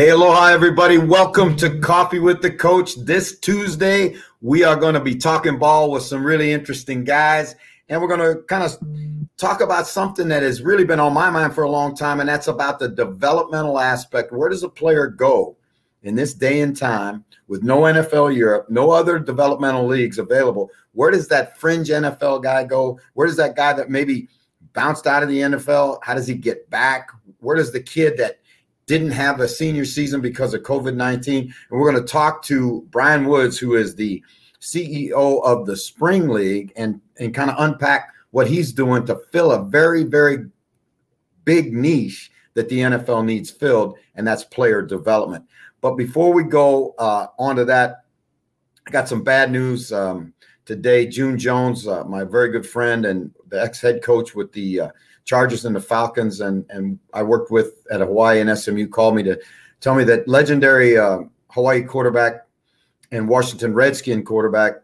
Hey, aloha, everybody. Welcome to Coffee with the Coach. This Tuesday, we are going to be talking ball with some really interesting guys, and we're going to kind of talk about something that has really been on my mind for a long time, and that's about the developmental aspect. Where does a player go in this day and time with no NFL Europe, no other developmental leagues available? Where does that fringe NFL guy go? Where does that guy that maybe bounced out of the NFL, how does he get back? Where does the kid that didn't have a senior season because of COVID 19? And we're going to talk to Brian Woods, who is the CEO of the Spring League, and, and kind of unpack what he's doing to fill a very, very big niche that the NFL needs filled, and that's player development. But before we go uh, on to that, I got some bad news um, today. June Jones, uh, my very good friend and the ex head coach with the uh, Chargers and the Falcons, and and I worked with at Hawaii and SMU, called me to tell me that legendary uh, Hawaii quarterback and Washington Redskin quarterback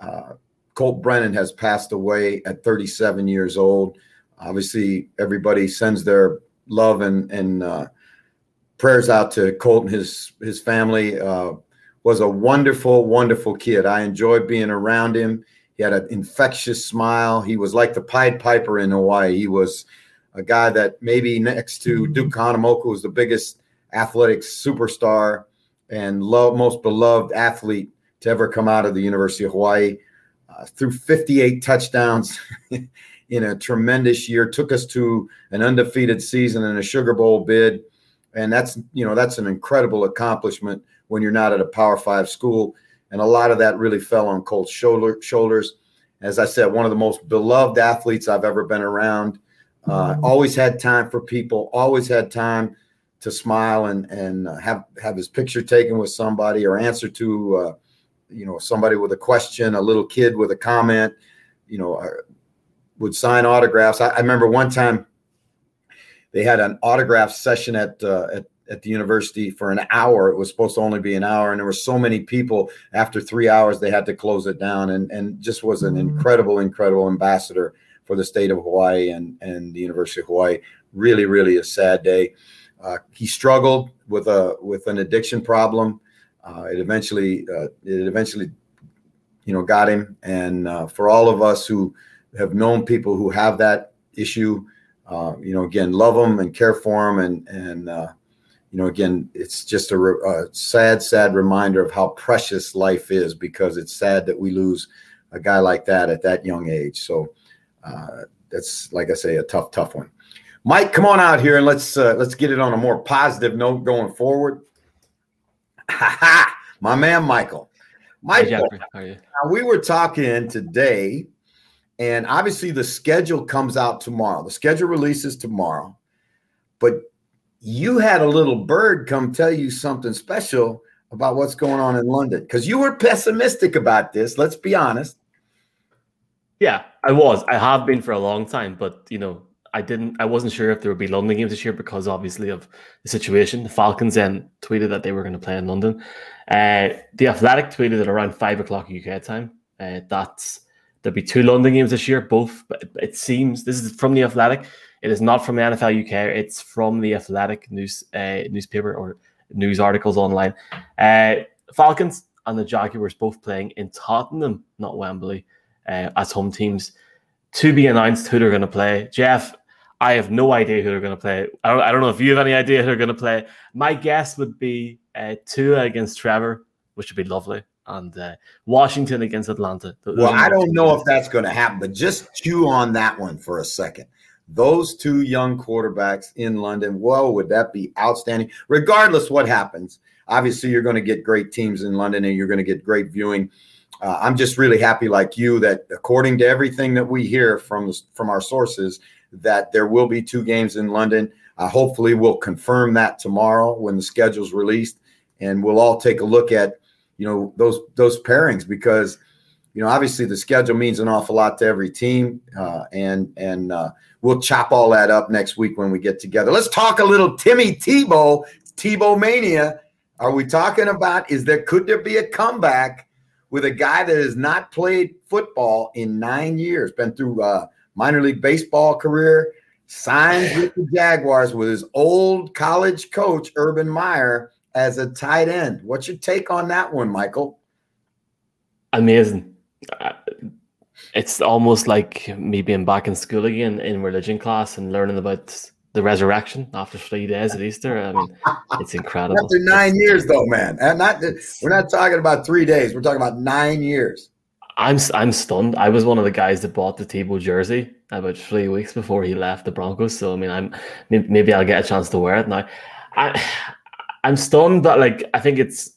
uh, Colt Brennan has passed away at 37 years old. Obviously, everybody sends their love and and uh, prayers out to Colt and his his family. Uh, was a wonderful, wonderful kid. I enjoyed being around him. He had an infectious smile. He was like the Pied Piper in Hawaii. He was a guy that maybe next to mm-hmm. Duke Kahanamoku was the biggest athletic superstar and love, most beloved athlete to ever come out of the University of Hawaii uh, threw 58 touchdowns in a tremendous year, took us to an undefeated season and a Sugar Bowl bid. And that's, you know, that's an incredible accomplishment when you're not at a Power Five school. And a lot of that really fell on Colt's shoulder, shoulders. As I said, one of the most beloved athletes I've ever been around. Uh, mm-hmm. always had time for people, always had time to smile and and uh, have have his picture taken with somebody or answer to uh, you know somebody with a question, a little kid with a comment, you know, uh, would sign autographs. I, I remember one time they had an autograph session at uh, at at the university for an hour. It was supposed to only be an hour, and there were so many people. After three hours, they had to close it down, and and just was an mm-hmm. incredible, incredible ambassador for the state of Hawaii and and the University of Hawaii. Really, really a sad day. Uh, he struggled with a with an addiction problem. Uh, it eventually uh, it eventually you know got him and uh, for all of us who have known people who have that issue uh, you know again love them and care for them and and uh, you know again it's just a, a, sad sad reminder of how precious life is because it's sad that we lose a guy like that at that young age. So uh, that's like i say a tough tough one. Mike come on out here and let's let's get it on a more positive note going forward. My man Michael. Michael, now we were talking today, and obviously the schedule comes out tomorrow. The schedule releases tomorrow, but you had a little bird come tell you something special about what's going on in London because you were pessimistic about this. Let's be honest. Yeah, I was. I have been for a long time, but you know, I didn't. I wasn't sure if there would be London games this year because obviously of the situation. The Falcons then tweeted that they were going to play in London. Uh, the Athletic tweeted at around five o'clock UK time. Uh, that's there'll be two London games this year. Both, but it seems this is from the Athletic. It is not from the NFL UK. It's from the Athletic news uh, newspaper or news articles online. Uh, Falcons and the Jaguars both playing in Tottenham, not Wembley, uh, as home teams. To be announced who they're going to play. Jeff, I have no idea who they're going to play. I don't, I don't know if you have any idea who they're going to play. My guess would be uh, Tua against Trevor, which would be lovely, and uh, Washington against Atlanta. Those well, I don't know if that's going to happen, but just chew on that one for a second. Those two young quarterbacks in London, whoa, would that be outstanding? Regardless what happens, obviously you're going to get great teams in London and you're going to get great viewing. Uh, I'm just really happy, like you, that according to everything that we hear from from our sources, that there will be two games in London. Uh, hopefully, we'll confirm that tomorrow when the schedule's released, and we'll all take a look at you know those those pairings because you know obviously the schedule means an awful lot to every team, uh, and and uh, we'll chop all that up next week when we get together. Let's talk a little Timmy Tebow, Tebow mania. Are we talking about is there could there be a comeback with a guy that has not played football in nine years, been through uh, minor league baseball career, signs with the Jaguars with his old college coach, Urban Meyer, as a tight end. What's your take on that one, Michael? Amazing. It's almost like me being back in school again in religion class and learning about the resurrection after three days at Easter. I mean, it's incredible. After nine years, though, man, and not we're not talking about three days. We're talking about nine years. I'm I'm stunned. I was one of the guys that bought the Tebow jersey about three weeks before he left the Broncos. So I mean, I'm maybe I'll get a chance to wear it now. I I'm stunned, but like I think it's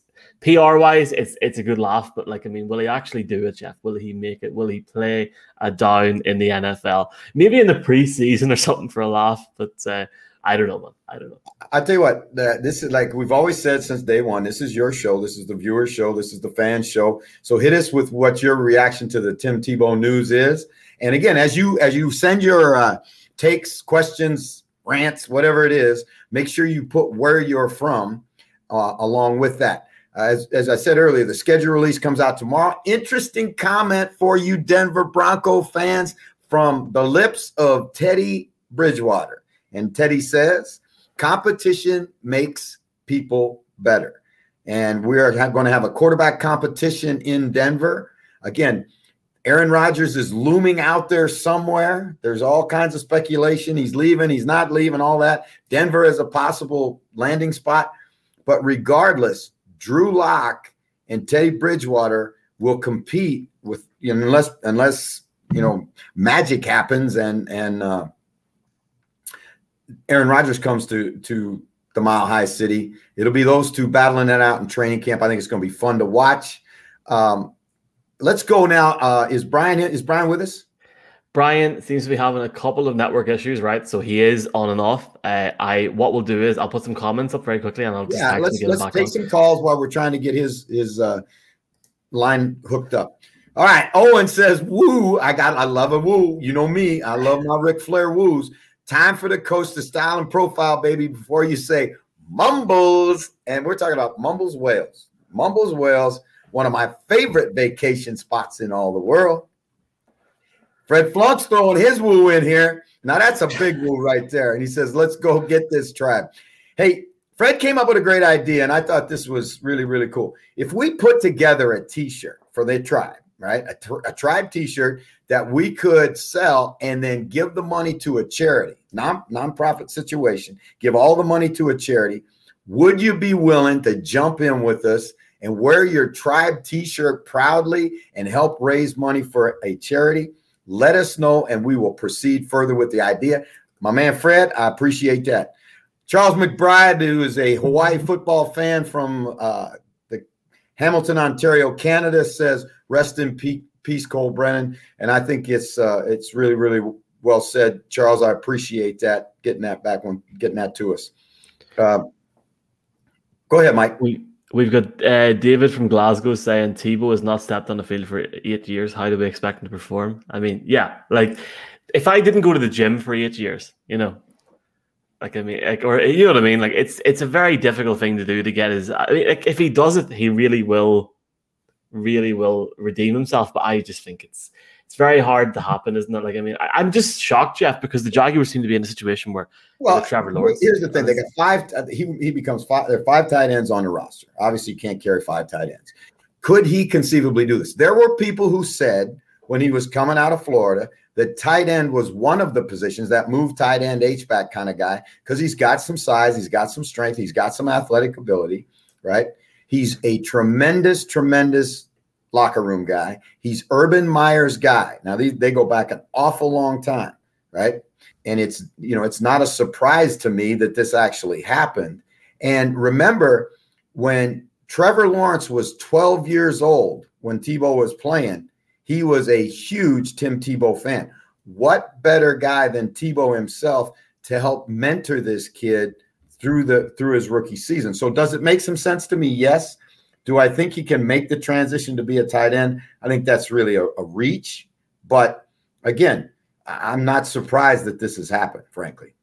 PR wise, it's it's a good laugh. But like I mean, will he actually do it, Jeff? Will he make it? Will he play a down in the NFL? Maybe in the preseason or something for a laugh. But uh, I don't know, man. I don't know. I tell you what, this is like we've always said since day one. This is your show. This is the viewer show. This is the fan show. So hit us with what your reaction to the Tim Tebow news is. And again, as you as you send your uh, takes, questions, rants, whatever it is, make sure you put where you're from uh, along with that. As, as I said earlier, the schedule release comes out tomorrow. Interesting comment for you, Denver Bronco fans, from the lips of Teddy Bridgewater. And Teddy says, competition makes people better. And we are going to have a quarterback competition in Denver. Again, Aaron Rodgers is looming out there somewhere. There's all kinds of speculation. He's leaving, he's not leaving, all that. Denver is a possible landing spot. But regardless, Drew Lock and Teddy Bridgewater will compete with you know, unless unless you know magic happens and and uh, Aaron Rodgers comes to to the Mile High City. It'll be those two battling it out in training camp. I think it's going to be fun to watch. Um, let's go now. Uh, is Brian is Brian with us? Brian seems to be having a couple of network issues, right? So he is on and off. Uh, I what we'll do is I'll put some comments up very quickly, and I'll just yeah. Let's let's take on. some calls while we're trying to get his his uh, line hooked up. All right. Owen says, "Woo! I got. I love a woo. You know me. I love my Ric Flair woos. Time for the coach to style and profile, baby. Before you say Mumbles, and we're talking about Mumbles Wales. Mumbles Wales, one of my favorite vacation spots in all the world. Fred Flunk's throwing his woo in here. Now that's a big woo right there. And he says, let's go get this tribe. Hey, Fred came up with a great idea, and I thought this was really, really cool. If we put together a t-shirt for the tribe, right? A, a tribe t-shirt that we could sell and then give the money to a charity, non nonprofit situation, give all the money to a charity. Would you be willing to jump in with us and wear your tribe t-shirt proudly and help raise money for a charity? Let us know and we will proceed further with the idea. My man Fred, I appreciate that. Charles McBride, who is a Hawaii football fan from uh, the Hamilton, Ontario, Canada, says, "Rest in peace, Colt Brennan." And I think it's uh, it's really, really well said, Charles. I appreciate that getting that back when getting that to us. Uh, go ahead, Mike. We we've got uh, David from Glasgow saying Tebow has not stepped on the field for eight years. How do we expect him to perform? I mean, yeah, like if I didn't go to the gym for eight years, you know, like I mean, like or you know what I mean, like it's it's a very difficult thing to do to get his. I mean, like if he does it, he really will, really will redeem himself. But I just think it's it's very hard to happen, isn't it? Like, I mean, I, am just shocked, Jeff, because the Jaguars seem to be in a situation where well, Trevor Lawrence. Here's the thing: they got five. Uh, he he becomes five. There are five tight ends on the roster. Obviously, you can't carry five tight ends. Could he conceivably do this? There were people who said when he was coming out of Florida that tight end was one of the positions that move tight end H back kind of guy because he's got some size, he's got some strength, he's got some athletic ability, right? He's a tremendous, tremendous locker room guy. He's Urban Meyer's guy. Now they, they go back an awful long time, right? And it's you know it's not a surprise to me that this actually happened. And remember when Trevor Lawrence was 12 years old when Tebow was playing, he was a huge Tim Tebow fan. What better guy than Tebow himself to help mentor this kid through the through his rookie season? So does it make some sense to me? Yes. Do I think he can make the transition to be a tight end? I think that's really a, a reach. But again, I'm not surprised that this has happened, frankly.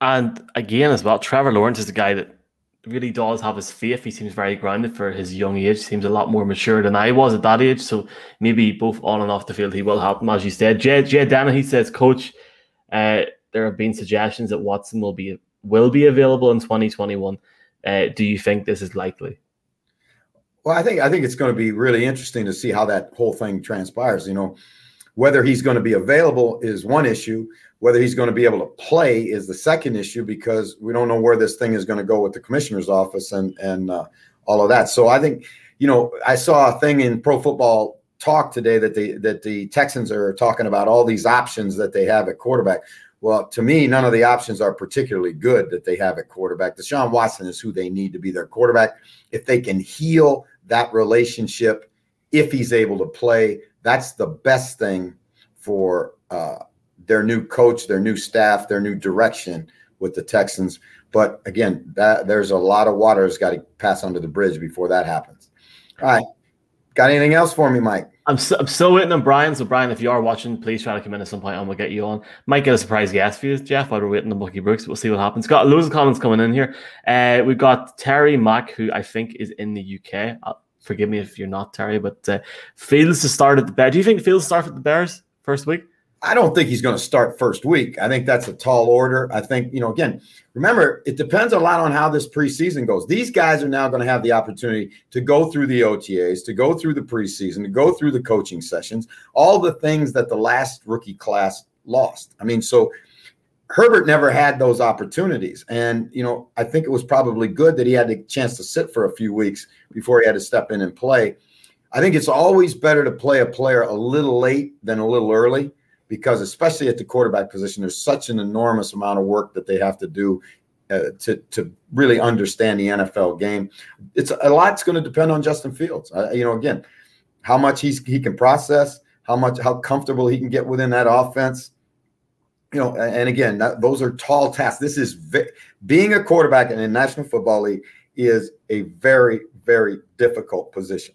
And again, as well, Trevor Lawrence is a guy that really does have his faith. He seems very grounded for his young age. Seems a lot more mature than I was at that age. So maybe both on and off the field, he will help him, as you said. Jay, Jay Dana, he says, Coach, uh, there have been suggestions that Watson will be will be available in 2021. Uh, do you think this is likely? Well, I think I think it's going to be really interesting to see how that whole thing transpires. You know, whether he's going to be available is one issue. Whether he's going to be able to play is the second issue because we don't know where this thing is going to go with the commissioner's office and and uh, all of that. So I think you know I saw a thing in Pro Football Talk today that the that the Texans are talking about all these options that they have at quarterback. Well, to me, none of the options are particularly good that they have at quarterback. Deshaun Watson is who they need to be their quarterback. If they can heal that relationship, if he's able to play, that's the best thing for uh, their new coach, their new staff, their new direction with the Texans. But again, that there's a lot of water that's got to pass under the bridge before that happens. All right. Got anything else for me, Mike? I'm so, I'm still waiting on Brian. So, Brian, if you are watching, please try to come in at some point and we'll get you on. Might get a surprise guest for you, Jeff, while we're waiting on Bucky Brooks. We'll see what happens. Got loads of comments coming in here. Uh, we've got Terry Mack, who I think is in the UK. Uh, forgive me if you're not Terry, but uh, Fields to start at the Bears. Do you think Fields start at the Bears first week? I don't think he's going to start first week. I think that's a tall order. I think, you know, again, remember, it depends a lot on how this preseason goes. These guys are now going to have the opportunity to go through the OTAs, to go through the preseason, to go through the coaching sessions, all the things that the last rookie class lost. I mean, so Herbert never had those opportunities. And, you know, I think it was probably good that he had the chance to sit for a few weeks before he had to step in and play. I think it's always better to play a player a little late than a little early because especially at the quarterback position, there's such an enormous amount of work that they have to do uh, to to really understand the NFL game. It's a lot's going to depend on Justin Fields. Uh, you know, again, how much he's he can process, how much how comfortable he can get within that offense. You know, and again, that, those are tall tasks. This is being a quarterback in the National Football League is a very very difficult position.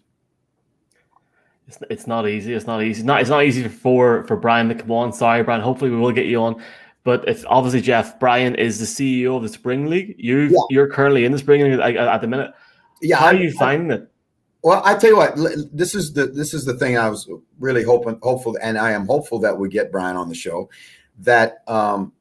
It's, it's not easy. It's not easy. It's not it's not easy for for Brian to come on. Sorry, Brian. Hopefully, we will get you on. But it's obviously Jeff. Brian is the CEO of the Spring League. You yeah. you're currently in the Spring League at, at the minute. Yeah, how I, are you finding it? Well, I tell you what. This is the this is the thing I was really hoping hopeful, and I am hopeful that we get Brian on the show. That um,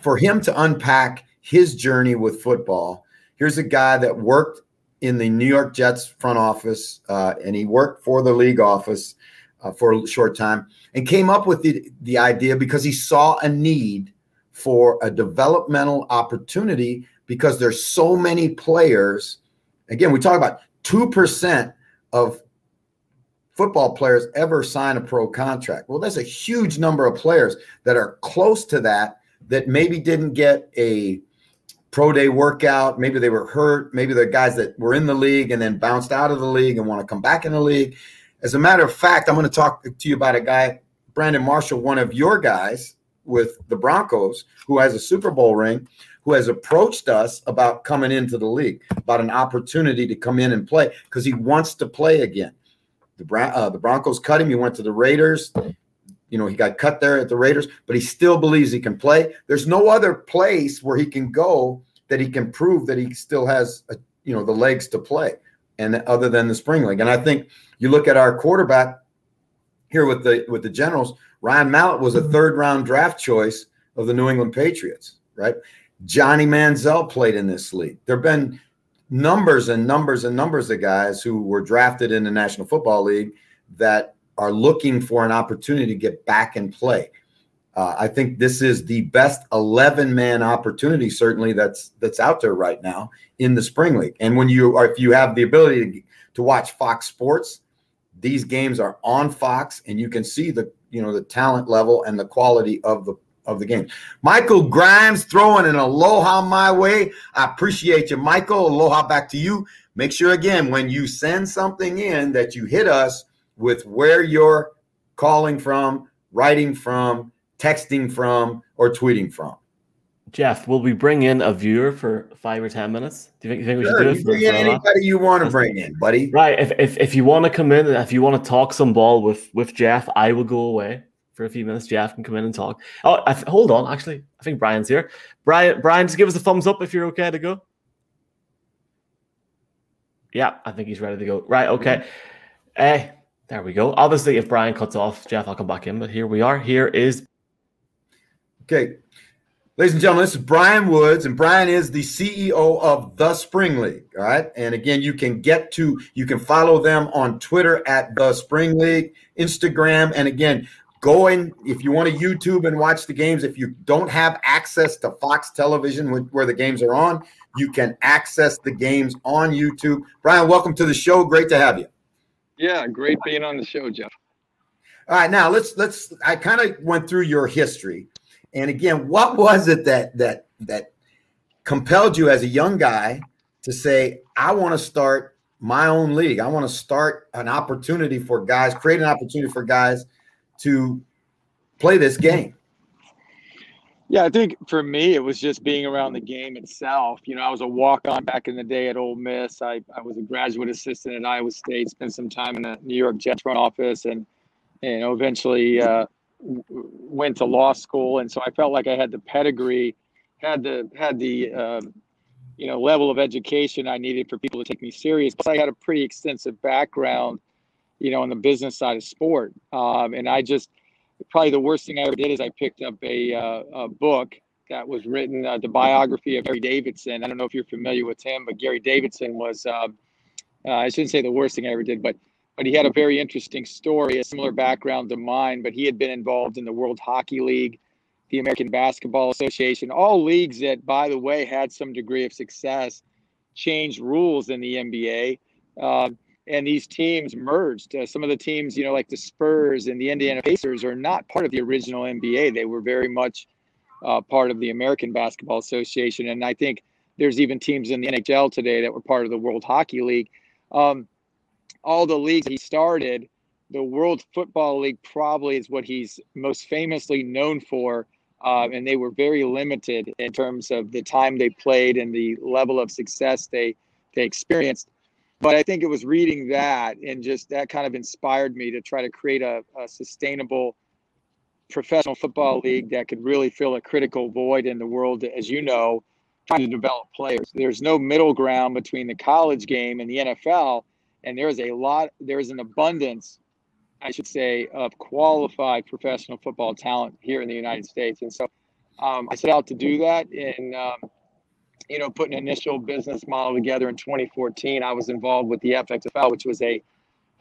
for him to unpack his journey with football. Here's a guy that worked in the New York Jets front office, uh, and he worked for the league office uh, for a short time, and came up with the, the idea because he saw a need for a developmental opportunity because there's so many players. Again, we talk about two percent of football players ever sign a pro contract. Well, that's a huge number of players that are close to that that maybe didn't get a pro day workout. Maybe they were hurt. Maybe they're guys that were in the league and then bounced out of the league and want to come back in the league. As a matter of fact, I'm going to talk to you about a guy, Brandon Marshall, one of your guys with the Broncos, who has a Super Bowl ring, who has approached us about coming into the league, about an opportunity to come in and play because he wants to play again. The, Bron- uh, the Broncos cut him. He went to the Raiders. You know, he got cut there at the Raiders, but he still believes he can play. There's no other place where he can go that he can prove that he still has, a, you know, the legs to play, and other than the spring league. And I think you look at our quarterback here with the with the Generals. Ryan Mallett was a mm-hmm. third round draft choice of the New England Patriots, right? Johnny Manziel played in this league. There have been numbers and numbers and numbers of guys who were drafted in the National Football League that are looking for an opportunity to get back and play. Uh, I think this is the best 11 man opportunity, certainly that's that's out there right now in the spring league. And when you if you have the ability to, to watch Fox Sports, these games are on Fox, and you can see the you know the talent level and the quality of the of the game. Michael Grimes throwing an aloha my way. I appreciate you, Michael. Aloha back to you. Make sure again when you send something in that you hit us with where you're calling from, writing from, texting from, or tweeting from. Jeff, will we bring in a viewer for five or ten minutes? Do you think, you think we sure, should do it? bring in anybody you want to bring in, buddy. Right. If, if if you want to come in, if you want to talk some ball with with Jeff, I will go away for a few minutes. Jeff can come in and talk. Oh, I, hold on. Actually, I think Brian's here. Brian, Brian, just give us a thumbs up if you're okay to go. Yeah, I think he's ready to go. Right. Okay. Hey, uh, there we go. Obviously, if Brian cuts off, Jeff, I'll come back in. But here we are. Here is Okay. Ladies and gentlemen, this is Brian Woods, and Brian is the CEO of the Spring League. All right. And again, you can get to, you can follow them on Twitter at the Spring League, Instagram. And again, go in if you want to YouTube and watch the games. If you don't have access to Fox Television where the games are on, you can access the games on YouTube. Brian, welcome to the show. Great to have you. Yeah, great being on the show, Jeff. All right, now let's let's. I kind of went through your history, and again, what was it that that that compelled you as a young guy to say, I want to start my own league. I want to start an opportunity for guys, create an opportunity for guys to play this game. Yeah, I think for me, it was just being around the game itself. You know, I was a walk on back in the day at Ole Miss. I, I was a graduate assistant at Iowa State, spent some time in the New York Jets front office, and, you know, eventually uh, went to law school, and so I felt like I had the pedigree, had the had the uh, you know level of education I needed for people to take me serious. Plus, I had a pretty extensive background, you know, on the business side of sport, um, and I just probably the worst thing I ever did is I picked up a, uh, a book that was written, uh, the biography of Gary Davidson. I don't know if you're familiar with him, but Gary Davidson was. Uh, uh I shouldn't say the worst thing I ever did, but but he had a very interesting story, a similar background to mine. But he had been involved in the World Hockey League, the American Basketball Association, all leagues that, by the way, had some degree of success, changed rules in the NBA. Uh, and these teams merged. Uh, some of the teams, you know, like the Spurs and the Indiana Pacers, are not part of the original NBA. They were very much uh, part of the American Basketball Association. And I think there's even teams in the NHL today that were part of the World Hockey League. Um, all the leagues he started, the World Football League probably is what he's most famously known for. Uh, and they were very limited in terms of the time they played and the level of success they they experienced. But I think it was reading that and just that kind of inspired me to try to create a, a sustainable professional football league that could really fill a critical void in the world, as you know, trying to develop players. There's no middle ground between the college game and the NFL and there's a lot there's an abundance i should say of qualified professional football talent here in the united states. And so um, i set out to do that and um, you know put an initial business model together in 2014 i was involved with the fxfl which was a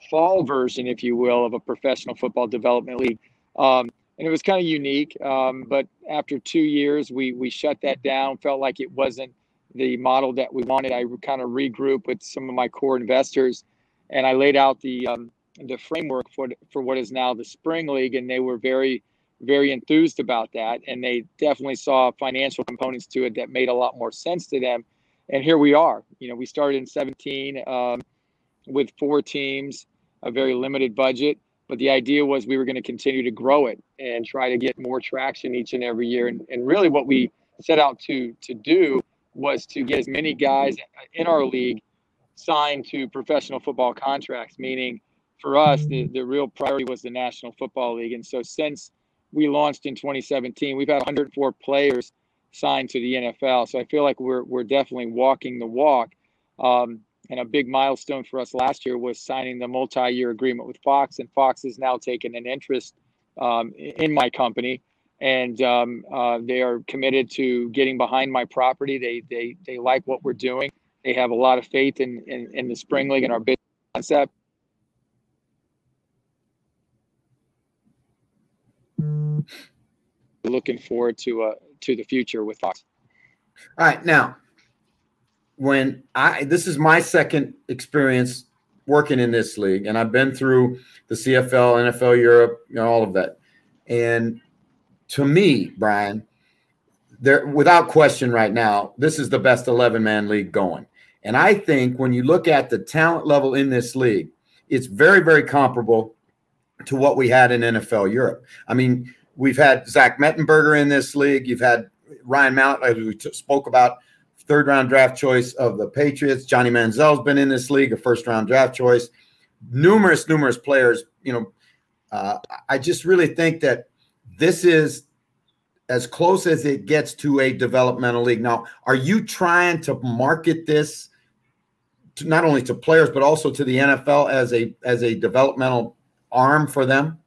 fall version if you will of a professional football development league. Um, and it was kind of unique um, but after two years we we shut that down felt like it wasn't the model that we wanted. I kind of regrouped with some of my core investors, and I laid out the um, the framework for for what is now the Spring League, and they were very very enthused about that, and they definitely saw financial components to it that made a lot more sense to them. And here we are. You know, we started in 17 um, with four teams, a very limited budget, but the idea was we were going to continue to grow it and try to get more traction each and every year. And, and really, what we set out to to do was to get as many guys in our league signed to professional football contracts, meaning for us, the, the real priority was the National Football League. And so since we launched in 2017, we've had 104 players signed to the NFL. So I feel like we're, we're definitely walking the walk. Um, and a big milestone for us last year was signing the multi year agreement with Fox. And Fox has now taken an interest um, in my company and um, uh, they are committed to getting behind my property. They they they like what we're doing. They have a lot of faith in in, in the spring league and our business concept. Looking forward to uh to the future with Fox. All right, now when I this is my second experience working in this league, and I've been through the CFL, NFL Europe, you know, all of that, and to me, Brian, there without question right now, this is the best 11 man league going. And I think when you look at the talent level in this league, it's very, very comparable to what we had in NFL Europe. I mean, we've had Zach Mettenberger in this league. You've had Ryan Mallett, as we t- spoke about, third round draft choice of the Patriots. Johnny Manziel's been in this league, a first round draft choice. Numerous, numerous players. You know, uh, I just really think that this is as close as it gets to a developmental league. Now, are you trying to market this to not only to players but also to the NFL as a as a developmental arm for them?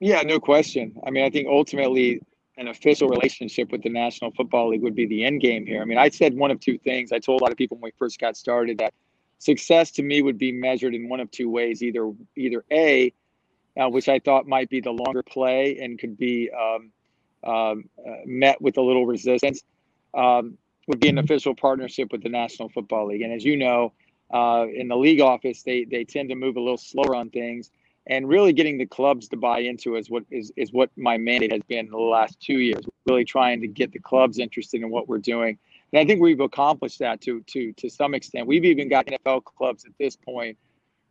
Yeah, no question. I mean, I think ultimately an official relationship with the National Football League would be the end game here. I mean, I said one of two things. I told a lot of people when we first got started that success to me would be measured in one of two ways: either either a, uh, which I thought might be the longer play and could be um, um, uh, met with a little resistance, um, would be an official partnership with the National Football League. And as you know, uh, in the league office, they they tend to move a little slower on things and really getting the clubs to buy into is what is, is what my mandate has been the last two years really trying to get the clubs interested in what we're doing. And i think we've accomplished that to to to some extent. We've even got nfl clubs at this point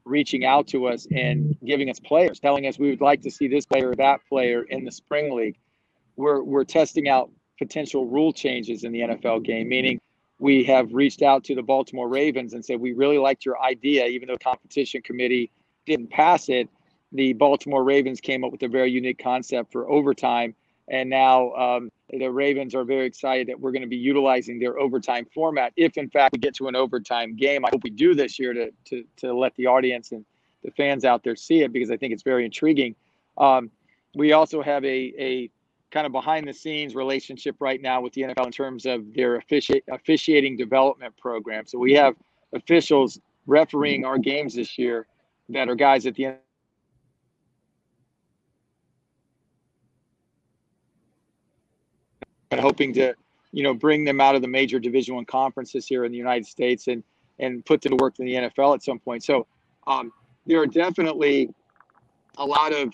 reaching out to us and giving us players telling us we would like to see this player or that player in the spring league we're we're testing out potential rule changes in the nfl game meaning we have reached out to the baltimore ravens and said we really liked your idea even though the competition committee didn't pass it the Baltimore Ravens came up with a very unique concept for overtime. And now um, the Ravens are very excited that we're going to be utilizing their overtime format. If in fact we get to an overtime game, I hope we do this year to, to, to let the audience and the fans out there see it because I think it's very intriguing. Um, we also have a, a kind of behind the scenes relationship right now with the NFL in terms of their offici- officiating development program. So we have officials refereeing our games this year that are guys at the hoping to, you know, bring them out of the major Division One conferences here in the United States and and put them to work in the NFL at some point. So um, there are definitely a lot of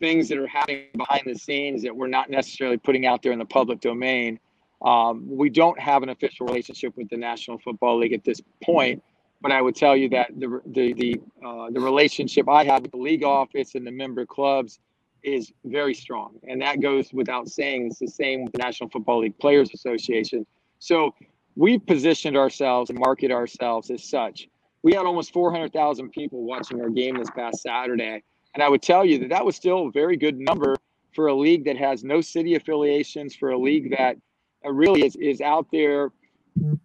things that are happening behind the scenes that we're not necessarily putting out there in the public domain. Um, we don't have an official relationship with the National Football League at this point, but I would tell you that the the the, uh, the relationship I have with the league office and the member clubs is very strong. And that goes without saying. It's the same with the National Football League Players Association. So we've positioned ourselves and market ourselves as such. We had almost 400,000 people watching our game this past Saturday. And I would tell you that that was still a very good number for a league that has no city affiliations, for a league that really is, is out there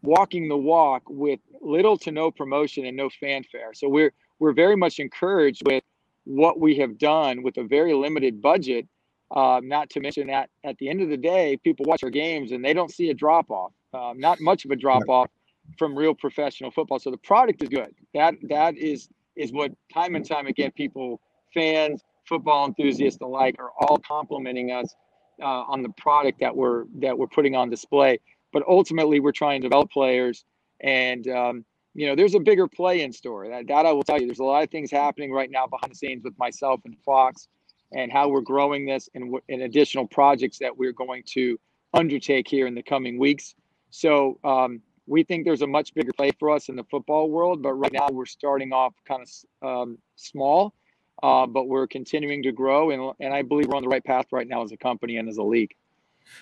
walking the walk with little to no promotion and no fanfare. So we're we're very much encouraged with what we have done with a very limited budget. Uh, not to mention that at the end of the day, people watch our games and they don't see a drop off, uh, not much of a drop off from real professional football. So the product is good. That that is is what time and time again people, fans, football enthusiasts alike, are all complimenting us uh, on the product that we're that we're putting on display. But ultimately, we're trying to develop players and um, you know, there's a bigger play in store. That, that I will tell you. There's a lot of things happening right now behind the scenes with myself and Fox, and how we're growing this, and, and additional projects that we're going to undertake here in the coming weeks. So um, we think there's a much bigger play for us in the football world, but right now we're starting off kind of um, small, uh, but we're continuing to grow, and and I believe we're on the right path right now as a company and as a league.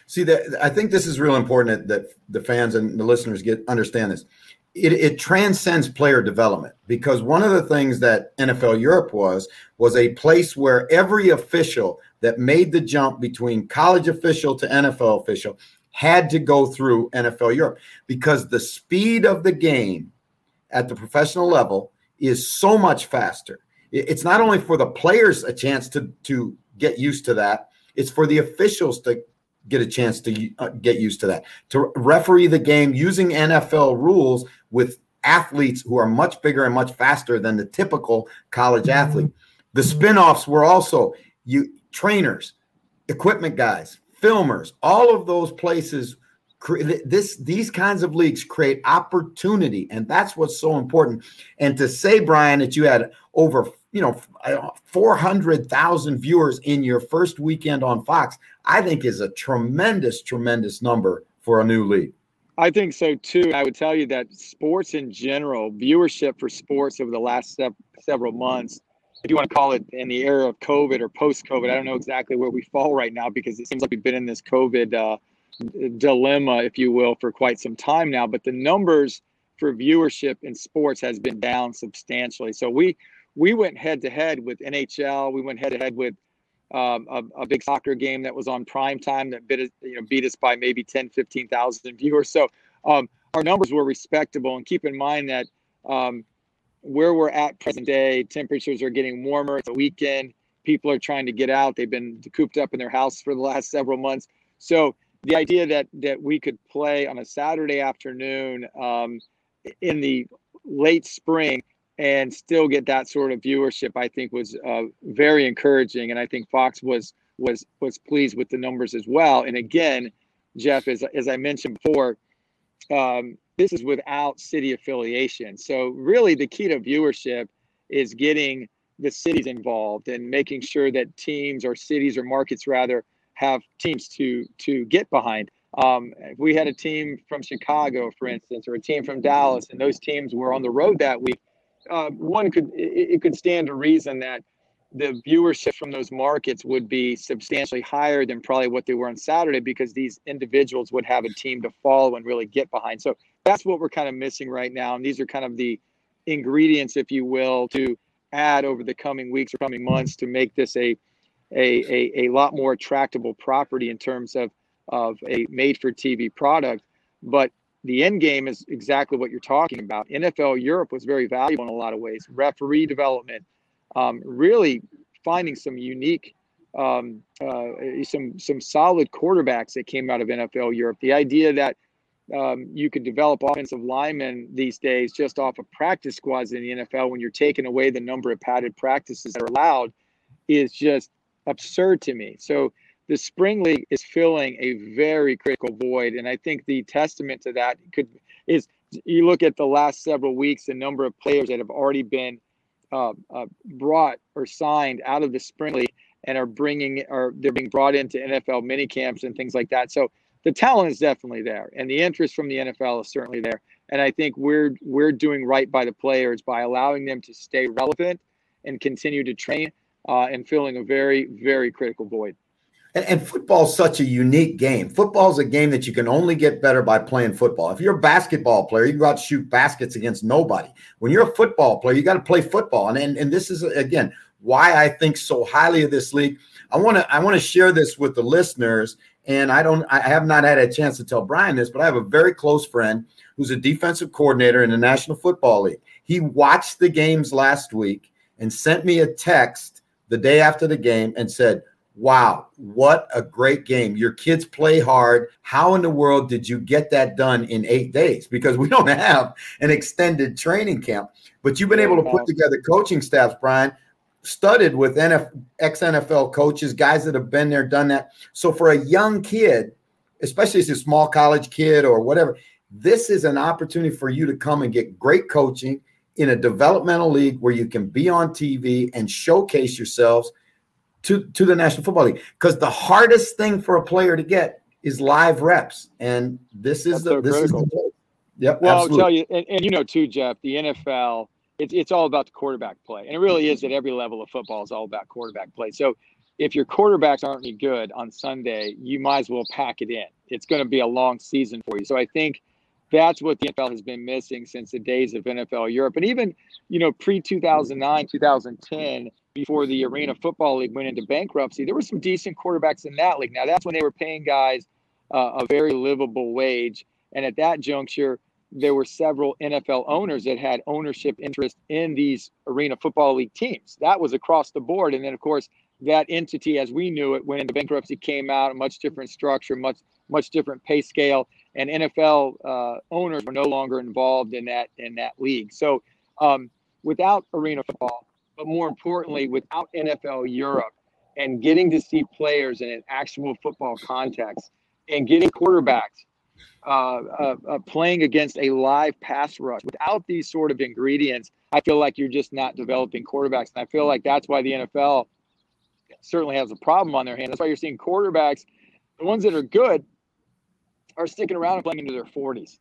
See that I think this is real important that, that the fans and the listeners get understand this it, it, transcends player development because one of the things that NFL Europe was was a place where every official that made the jump between college official to NFL official had to go through NFL Europe because the speed of the game at the professional level is so much faster. It's not only for the players a chance to to get used to that, it's for the officials to get a chance to uh, get used to that. To referee the game using NFL rules with athletes who are much bigger and much faster than the typical college mm-hmm. athlete. The spin-offs were also you trainers, equipment guys, filmers, all of those places this these kinds of leagues create opportunity and that's what's so important and to say brian that you had over you know 400,000 viewers in your first weekend on Fox, I think is a tremendous tremendous number for a new league. I think so too. I would tell you that sports in general, viewership for sports over the last se- several months, if you want to call it in the era of COVID or post COVID, I don't know exactly where we fall right now because it seems like we've been in this COVID uh, dilemma, if you will, for quite some time now. But the numbers for viewership in sports has been down substantially. So we we went head to head with NHL. We went head to head with um, a, a, big soccer game that was on prime time that us, you know, beat us by maybe 10, 15,000 viewers. So um, our numbers were respectable. And keep in mind that um, where we're at present day, temperatures are getting warmer. It's a weekend. People are trying to get out. They've been cooped up in their house for the last several months. So the idea that that we could play on a Saturday afternoon um, in the late spring and still get that sort of viewership, I think was uh, very encouraging, and I think Fox was was was pleased with the numbers as well. And again, Jeff, as as I mentioned before, um, this is without city affiliation. So really, the key to viewership is getting the cities involved and making sure that teams or cities or markets rather have teams to to get behind. Um, if we had a team from Chicago, for instance, or a team from Dallas, and those teams were on the road that week, uh, one could it, it could stand to reason that the viewership from those markets would be substantially higher than probably what they were on Saturday because these individuals would have a team to follow and really get behind. So that's what we're kind of missing right now, and these are kind of the ingredients, if you will, to add over the coming weeks or coming months to make this a a, a, a lot more attractable property in terms of of a made for TV product. But the end game is exactly what you're talking about. NFL Europe was very valuable in a lot of ways. Referee development, um, really finding some unique, um, uh, some some solid quarterbacks that came out of NFL Europe. The idea that um, you could develop offensive linemen these days just off of practice squads in the NFL when you're taking away the number of padded practices that are allowed is just absurd to me. So the spring league is filling a very critical void, and I think the testament to that could is you look at the last several weeks, the number of players that have already been uh, uh, brought or signed out of the spring league and are bringing or they're being brought into NFL mini camps and things like that. So the talent is definitely there, and the interest from the NFL is certainly there. And I think we're we're doing right by the players by allowing them to stay relevant and continue to train uh, and filling a very very critical void. And, and football is such a unique game. Football is a game that you can only get better by playing football. If you're a basketball player, you can go out shoot baskets against nobody. When you're a football player, you got to play football. And, and and this is again why I think so highly of this league. I want to I want to share this with the listeners and I don't, I have not had a chance to tell Brian this, but I have a very close friend who's a defensive coordinator in the National Football League. He watched the games last week and sent me a text the day after the game and said, Wow, what a great game. Your kids play hard. How in the world did you get that done in eight days? Because we don't have an extended training camp, but you've been able to put together coaching staffs, Brian, studded with NF, ex NFL coaches, guys that have been there, done that. So for a young kid, especially as a small college kid or whatever, this is an opportunity for you to come and get great coaching in a developmental league where you can be on TV and showcase yourselves to, to the National Football League. Because the hardest thing for a player to get is live reps, and this is That's the so this critical. is the Yep. Well, absolutely. I'll tell you, and, and you know too, Jeff, the NFL it's it's all about the quarterback play, and it really is at every level of football. is all about quarterback play. So if your quarterbacks aren't any good on Sunday, you might as well pack it in. It's going to be a long season for you. So I think that's what the NFL has been missing since the days of NFL Europe, and even you know pre 2009, 2010, before the Arena Football League went into bankruptcy, there were some decent quarterbacks in that league. Now that's when they were paying guys uh, a very livable wage, and at that juncture there were several NFL owners that had ownership interest in these Arena Football League teams. That was across the board. And then, of course, that entity, as we knew it, when the bankruptcy came out, a much different structure, much much different pay scale, and NFL uh, owners were no longer involved in that in that league. So, um, without Arena Football, but more importantly, without NFL Europe, and getting to see players in an actual football context, and getting quarterbacks uh, uh, uh, playing against a live pass rush. Without these sort of ingredients, I feel like you're just not developing quarterbacks. And I feel like that's why the NFL certainly has a problem on their hands. That's why you're seeing quarterbacks, the ones that are good, are sticking around and playing into their 40s.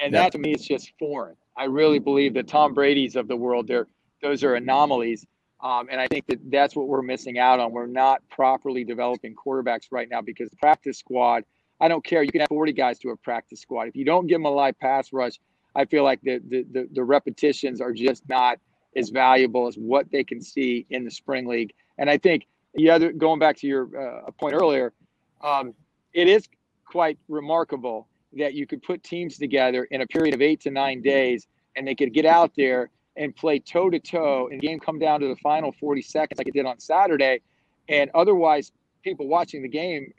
And yeah. that to me is just foreign. I really believe that Tom Brady's of the world, they're, those are anomalies. Um, and I think that that's what we're missing out on. We're not properly developing quarterbacks right now because the practice squad – I don't care. You can have 40 guys to a practice squad. If you don't give them a live pass rush, I feel like the, the, the, the repetitions are just not as valuable as what they can see in the spring league. And I think the other, going back to your uh, point earlier, um, it is quite remarkable that you could put teams together in a period of eight to nine days and they could get out there and play toe to toe and game come down to the final 40 seconds like it did on Saturday and otherwise people watching the game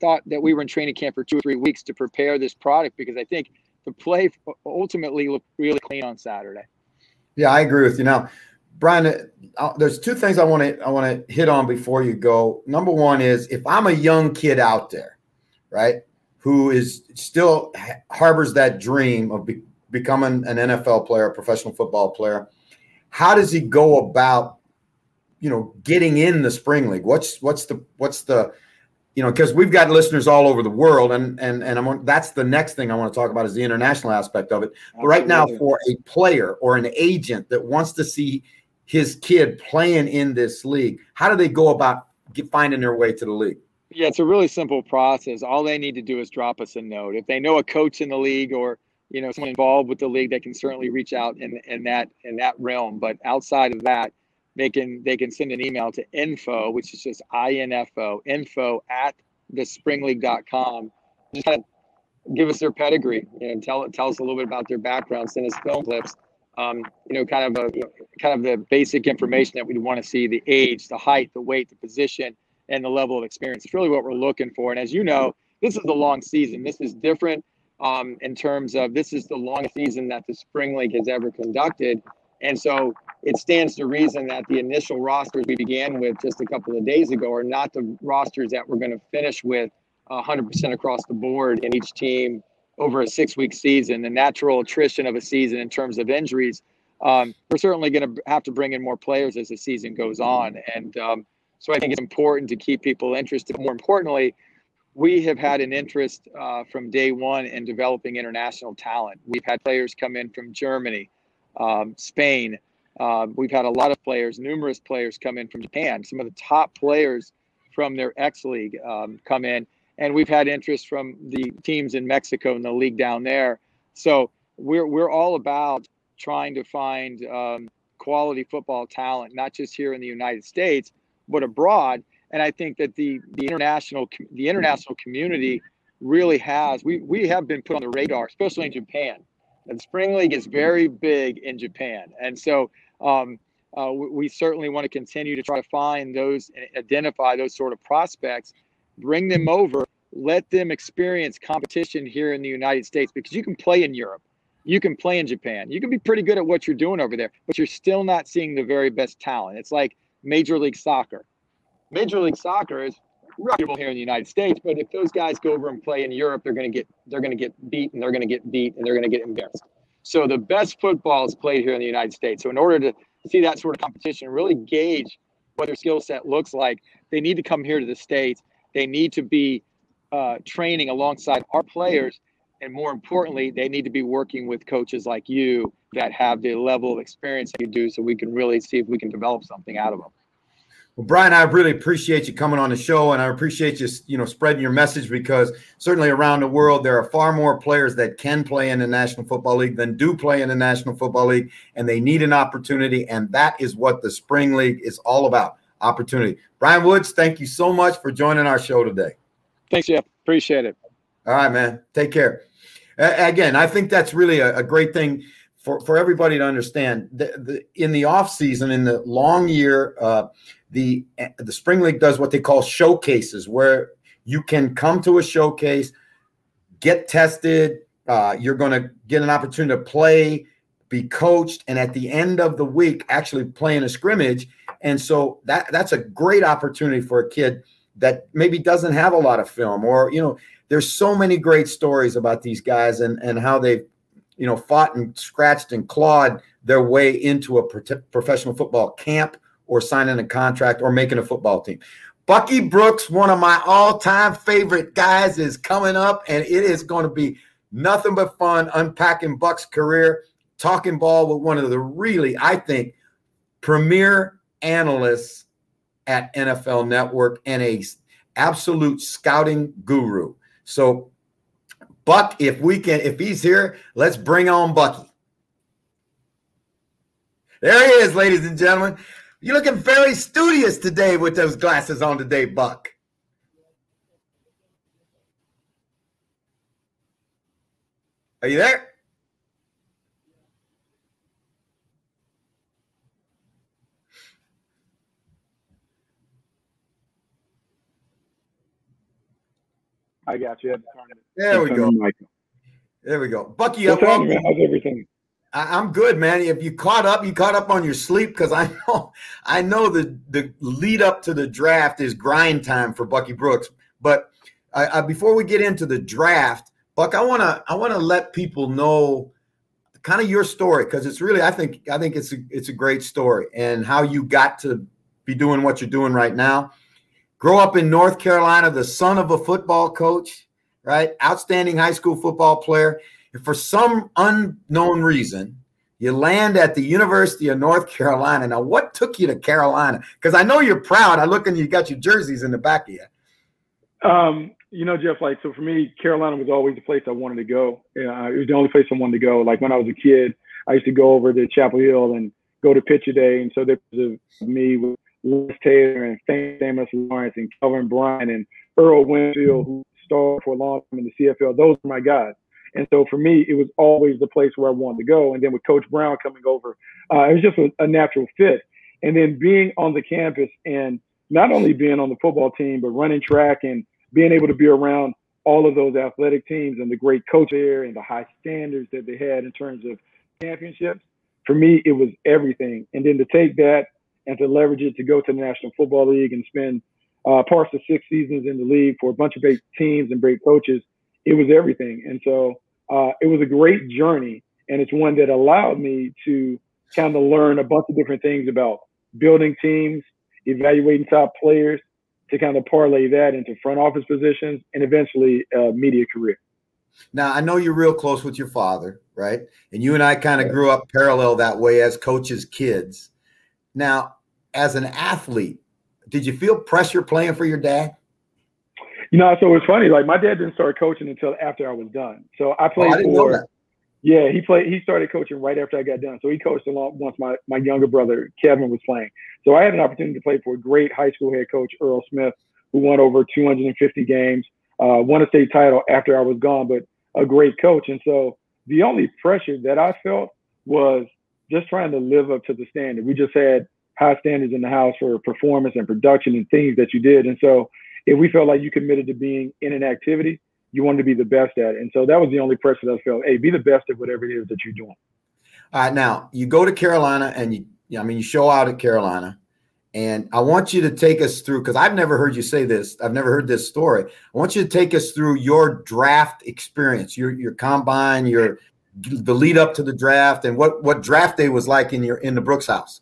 thought that we were in training camp for two or three weeks to prepare this product because I think the play ultimately looked really clean on Saturday. Yeah, I agree with you. Now, Brian, uh, there's two things I want to I want to hit on before you go. Number one is if I'm a young kid out there, right, who is still harbors that dream of be, becoming an NFL player, a professional football player, how does he go about, you know, getting in the spring league? What's what's the what's the you know, because we've got listeners all over the world, and and and I'm that's the next thing I want to talk about is the international aspect of it. But right now, for a player or an agent that wants to see his kid playing in this league, how do they go about get, finding their way to the league? Yeah, it's a really simple process. All they need to do is drop us a note. If they know a coach in the league or you know someone involved with the league, they can certainly reach out in in that in that realm. But outside of that, they can they can send an email to info, which is just info info at thespringleague.com. Just kind of give us their pedigree and tell tell us a little bit about their background. Send us film clips. Um, you know, kind of a kind of the basic information that we'd want to see: the age, the height, the weight, the position, and the level of experience. It's really what we're looking for. And as you know, this is a long season. This is different um, in terms of this is the longest season that the Spring League has ever conducted. And so it stands to reason that the initial rosters we began with just a couple of days ago are not the rosters that we're going to finish with 100% across the board in each team over a six week season. The natural attrition of a season in terms of injuries. Um, we're certainly going to have to bring in more players as the season goes on. And um, so I think it's important to keep people interested. More importantly, we have had an interest uh, from day one in developing international talent. We've had players come in from Germany, um, Spain. Uh, we've had a lot of players, numerous players come in from Japan. Some of the top players from their X League um, come in, and we've had interest from the teams in Mexico and the league down there. So we're we're all about trying to find um, quality football talent, not just here in the United States, but abroad. And I think that the the international the international community really has we we have been put on the radar, especially in Japan. And Spring League is very big in Japan, and so um, uh, we, we, certainly want to continue to try to find those, identify those sort of prospects, bring them over, let them experience competition here in the United States because you can play in Europe, you can play in Japan, you can be pretty good at what you're doing over there, but you're still not seeing the very best talent. It's like Major League Soccer. Major League Soccer is reputable here in the United States, but if those guys go over and play in Europe, they're going to get they're going to get beat and they're going to get beat and they're going to get embarrassed. So the best football is played here in the United States. So in order to see that sort of competition, really gauge what their skill set looks like, they need to come here to the states. They need to be uh, training alongside our players, and more importantly, they need to be working with coaches like you that have the level of experience that you do, so we can really see if we can develop something out of them. Well, Brian, I really appreciate you coming on the show, and I appreciate you, you know, spreading your message because certainly around the world there are far more players that can play in the National Football League than do play in the National Football League, and they need an opportunity, and that is what the Spring League is all about: opportunity. Brian Woods, thank you so much for joining our show today. Thanks, Jeff. Appreciate it. All right, man. Take care. Uh, again, I think that's really a, a great thing for, for everybody to understand. The, the, in the off season, in the long year. Uh, the the spring league does what they call showcases where you can come to a showcase get tested uh, you're going to get an opportunity to play be coached and at the end of the week actually play in a scrimmage and so that that's a great opportunity for a kid that maybe doesn't have a lot of film or you know there's so many great stories about these guys and and how they've you know fought and scratched and clawed their way into a pro- professional football camp or signing a contract or making a football team. Bucky Brooks, one of my all time favorite guys, is coming up, and it is going to be nothing but fun unpacking Buck's career, talking ball with one of the really, I think, premier analysts at NFL Network and a absolute scouting guru. So, Buck, if we can, if he's here, let's bring on Bucky. There he is, ladies and gentlemen. You're looking very studious today with those glasses on today, Buck. Are you there? I got you. There we go. There we go. Bucky, up, man? How's everything? I, am good, man. If you caught up, you caught up on your sleep because I know, I know the the lead up to the draft is grind time for Bucky Brooks. But I, I, before we get into the draft, Buck, I wanna I wanna let people know kind of your story because it's really I think I think it's a, it's a great story and how you got to be doing what you're doing right now. Grow up in North Carolina, the son of a football coach, right? Outstanding high school football player And for some unknown reason, you land at the University of North Carolina. Now, what took you to Carolina? Because I know you're proud. I look and you got your jerseys in the back of you. Um, you know, Jeff, like, so for me, Carolina was always the place I wanted to go. Uh, it was the only place I wanted to go. Like, when I was a kid, I used to go over to Chapel Hill and go to Picture Day. And so there was a, me with Liz Taylor and famous Lawrence and Kelvin Bryant and Earl Winfield, who starred for a long time in the CFL. Those were my guys. And so for me, it was always the place where I wanted to go. And then with Coach Brown coming over, uh, it was just a, a natural fit. And then being on the campus and not only being on the football team, but running track and being able to be around all of those athletic teams and the great coach there and the high standards that they had in terms of championships. For me, it was everything. And then to take that and to leverage it to go to the National Football League and spend uh, parts of six seasons in the league for a bunch of great teams and great coaches, it was everything. And so uh, it was a great journey, and it's one that allowed me to kind of learn a bunch of different things about building teams, evaluating top players, to kind of parlay that into front office positions and eventually a media career. Now, I know you're real close with your father, right? And you and I kind of grew up parallel that way as coaches' kids. Now, as an athlete, did you feel pressure playing for your dad? You know, so it's funny. Like my dad didn't start coaching until after I was done. So I played oh, I for. Yeah, he played. He started coaching right after I got done. So he coached along once my my younger brother Kevin was playing. So I had an opportunity to play for a great high school head coach Earl Smith, who won over 250 games, uh, won a state title after I was gone, but a great coach. And so the only pressure that I felt was just trying to live up to the standard. We just had high standards in the house for performance and production and things that you did. And so if we felt like you committed to being in an activity, you wanted to be the best at it. And so that was the only pressure that I felt. Hey, be the best at whatever it is that you're doing. All right, now you go to Carolina and you, I mean, you show out at Carolina, and I want you to take us through because I've never heard you say this. I've never heard this story. I want you to take us through your draft experience, your your combine, your the lead up to the draft, and what what draft day was like in your in the Brooks house.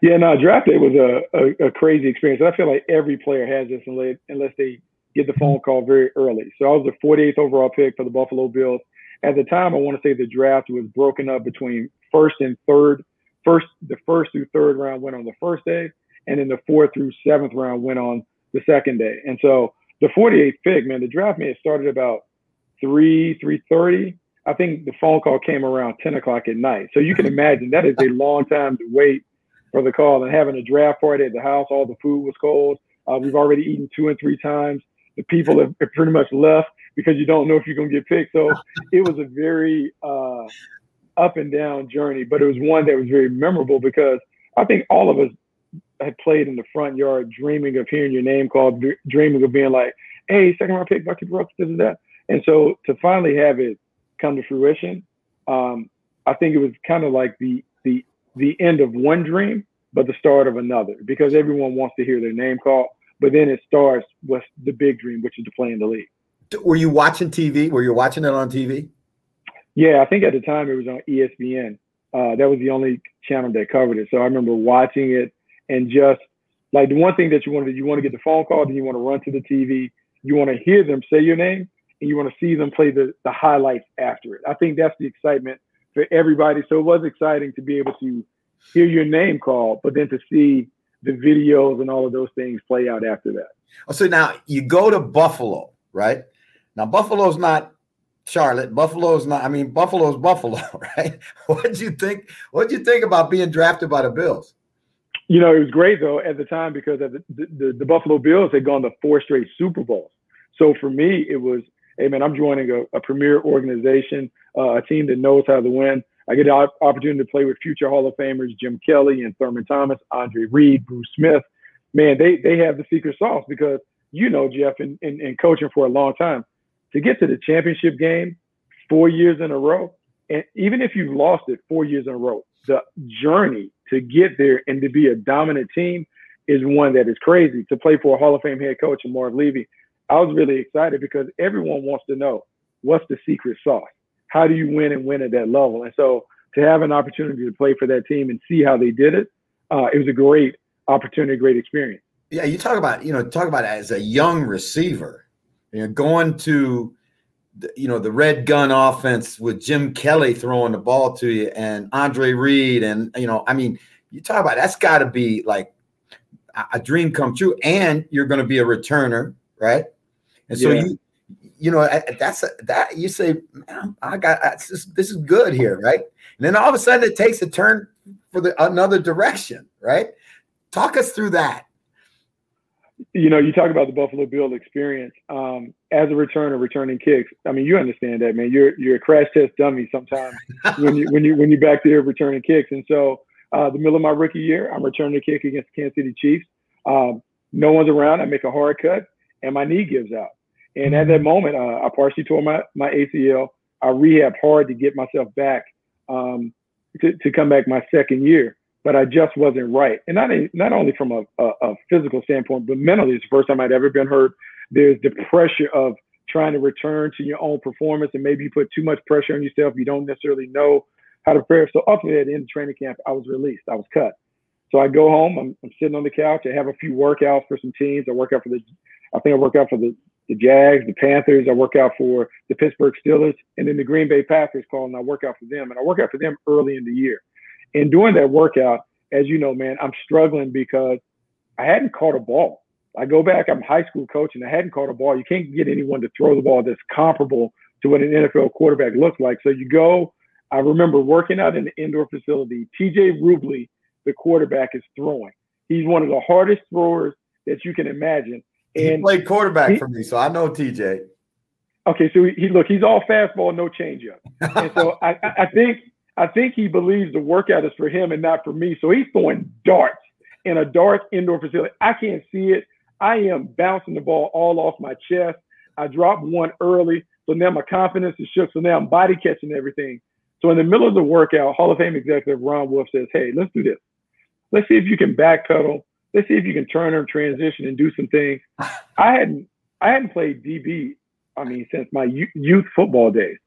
Yeah, no, draft day was a, a, a crazy experience. I feel like every player has this unless, unless they get the phone mm-hmm. call very early. So I was the 48th overall pick for the Buffalo Bills. At the time, I want to say the draft was broken up between first and third. First, the first through third round went on the first day, and then the fourth through seventh round went on the second day. And so the 48th pick, man, the draft may have started about three, three thirty. I think the phone call came around 10 o'clock at night. So you can imagine that is a long time to wait for the call and having a draft party at the house. All the food was cold. Uh, we've already eaten two and three times. The people have, pretty much left because you don't know if you're going to get picked. So it was a very uh, up and down journey, but it was one that was very memorable because I think all of us had played in the front yard, dreaming of hearing your name called, dreaming of being like, "Hey, second round pick, Bucky Brooks, this is that." And so to finally have it come to fruition, um, I think it was kind of like the the end of one dream, but the start of another because everyone wants to hear their name called. But then it starts with the big dream, which is to play in the league. Were you watching TV? Were you watching it on TV? Yeah, I think at the time it was on ESPN. Uh, that was the only channel that covered it. So I remember watching it and just like the one thing that you want to do, you want to get the phone call, then you want to run to the TV, you want to hear them say your name, and you want to see them play the, the highlights after it. I think that's the excitement for everybody. So it was exciting to be able to hear your name called, but then to see the videos and all of those things play out after that. Oh, so now you go to Buffalo, right? Now Buffalo's not Charlotte. Buffalo's not. I mean, Buffalo's Buffalo, right? What did you think? What did you think about being drafted by the Bills? You know, it was great though at the time because the, the, the Buffalo Bills had gone to four straight Super Bowls. So for me, it was hey man, I'm joining a, a premier organization, uh, a team that knows how to win. I get the opportunity to play with future Hall of Famers Jim Kelly and Thurman Thomas, Andre Reed, Bruce Smith. Man, they they have the secret sauce because you know, Jeff, and in, in, in coaching for a long time, to get to the championship game four years in a row, and even if you've lost it four years in a row, the journey to get there and to be a dominant team is one that is crazy. To play for a Hall of Fame head coach and Marv Levy, I was really excited because everyone wants to know what's the secret sauce. How do you win and win at that level? And so to have an opportunity to play for that team and see how they did it, uh, it was a great opportunity, great experience. Yeah, you talk about you know talk about as a young receiver, you know, going to the, you know the red gun offense with Jim Kelly throwing the ball to you and Andre Reed and you know I mean you talk about that's got to be like a dream come true and you're going to be a returner right and so yeah. you you know that's a, that you say man I got this, this is good here right and then all of a sudden it takes a turn for the another direction right talk us through that you know, you talk about the Buffalo Bill experience um, as a returner, returning kicks. I mean, you understand that, man. You're you're a crash test dummy sometimes when you when you when you back there returning kicks. And so, uh, the middle of my rookie year, I'm returning a kick against the Kansas City Chiefs. Um, no one's around. I make a hard cut, and my knee gives out. And at that moment, uh, I partially tore my my ACL. I rehab hard to get myself back um, to to come back my second year but I just wasn't right. And not not only from a, a, a, physical standpoint, but mentally, it's the first time I'd ever been hurt. There's the pressure of trying to return to your own performance, and maybe you put too much pressure on yourself. You don't necessarily know how to prepare. So ultimately, at the end of training camp, I was released. I was cut. So I go home. I'm, I'm sitting on the couch. I have a few workouts for some teams. I work out for the, I think I work out for the the Jags, the Panthers. I work out for the Pittsburgh Steelers, and then the Green Bay Packers call, and I work out for them. And I work out for them early in the year. And during that workout, as you know, man, I'm struggling because I hadn't caught a ball. I go back, I'm high school coach, and I hadn't caught a ball. You can't get anyone to throw the ball that's comparable to what an NFL quarterback looks like. So you go, I remember working out in the indoor facility. TJ Rubley, the quarterback, is throwing. He's one of the hardest throwers that you can imagine. And he played quarterback he, for me, so I know TJ. Okay, so he, he look, he's all fastball, no changeup. and so I, I think I think he believes the workout is for him and not for me. So he's throwing darts in a dark indoor facility. I can't see it. I am bouncing the ball all off my chest. I dropped one early. So now my confidence is shook. So now I'm body catching everything. So in the middle of the workout, Hall of Fame executive Ron Wolf says, Hey, let's do this. Let's see if you can backpedal. Let's see if you can turn or transition and do some things. I hadn't I hadn't played DB, I mean, since my youth football days.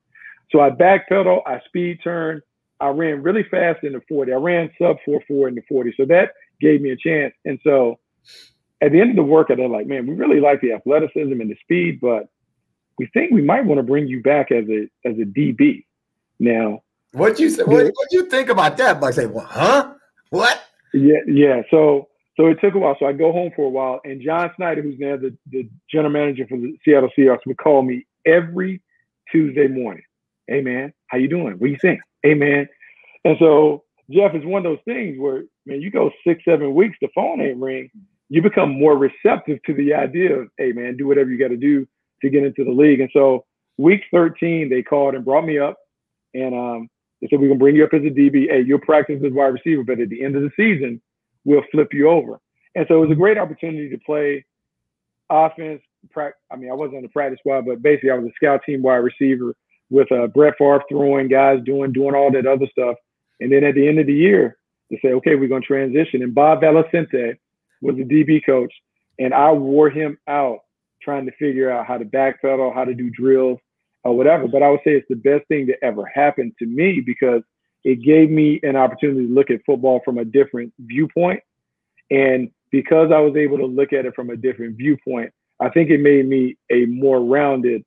So I backpedal, I speed turn, I ran really fast in the 40. I ran sub 4 in the 40. So that gave me a chance. And so at the end of the workout, they're like, man, we really like the athleticism and the speed, but we think we might want to bring you back as a as a DB. Now, what you say? What what you think about that? Like, say, well, huh? What? Yeah, yeah. So so it took a while. So I go home for a while, and John Schneider, who's now the, the general manager for the Seattle Seahawks, would call me every Tuesday morning. Hey man, how you doing? What do you think? hey man. And so Jeff is one of those things where man, you go six, seven weeks, the phone ain't ring. You become more receptive to the idea of, hey man, do whatever you got to do to get into the league. And so week 13, they called and brought me up and um, they said, we're gonna bring you up as a DB. Hey, you'll practice as wide receiver, but at the end of the season, we'll flip you over. And so it was a great opportunity to play offense. I mean, I wasn't on the practice squad, but basically I was a scout team wide receiver with uh, Brett Favre throwing guys doing doing all that other stuff. And then at the end of the year, they say, okay, we're going to transition. And Bob Valesente was the DB coach, and I wore him out trying to figure out how to backpedal, how to do drills, or whatever. But I would say it's the best thing that ever happened to me because it gave me an opportunity to look at football from a different viewpoint. And because I was able to look at it from a different viewpoint, I think it made me a more rounded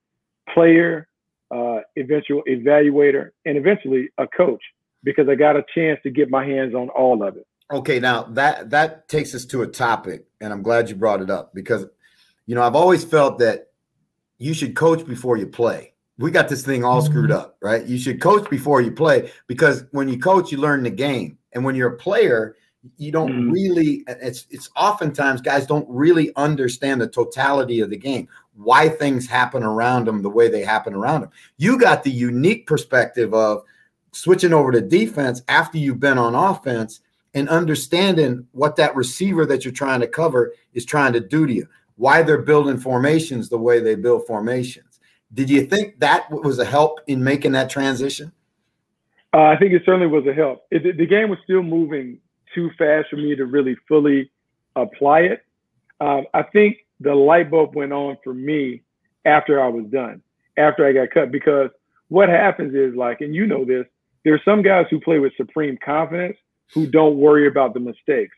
player uh, eventual evaluator, and eventually a coach because I got a chance to get my hands on all of it. Okay, now that that takes us to a topic, and I'm glad you brought it up because you know I've always felt that you should coach before you play. We got this thing all screwed mm-hmm. up, right? You should coach before you play because when you coach, you learn the game, and when you're a player, you don't mm. really. It's it's oftentimes guys don't really understand the totality of the game why things happen around them the way they happen around them. You got the unique perspective of switching over to defense after you've been on offense and understanding what that receiver that you're trying to cover is trying to do to you. why they're building formations the way they build formations. Did you think that was a help in making that transition? Uh, I think it certainly was a help. It, the game was still moving too fast for me to really fully apply it. Um, I think the light bulb went on for me after I was done, after I got cut, because what happens is like, and you know this, there's some guys who play with supreme confidence who don't worry about the mistakes.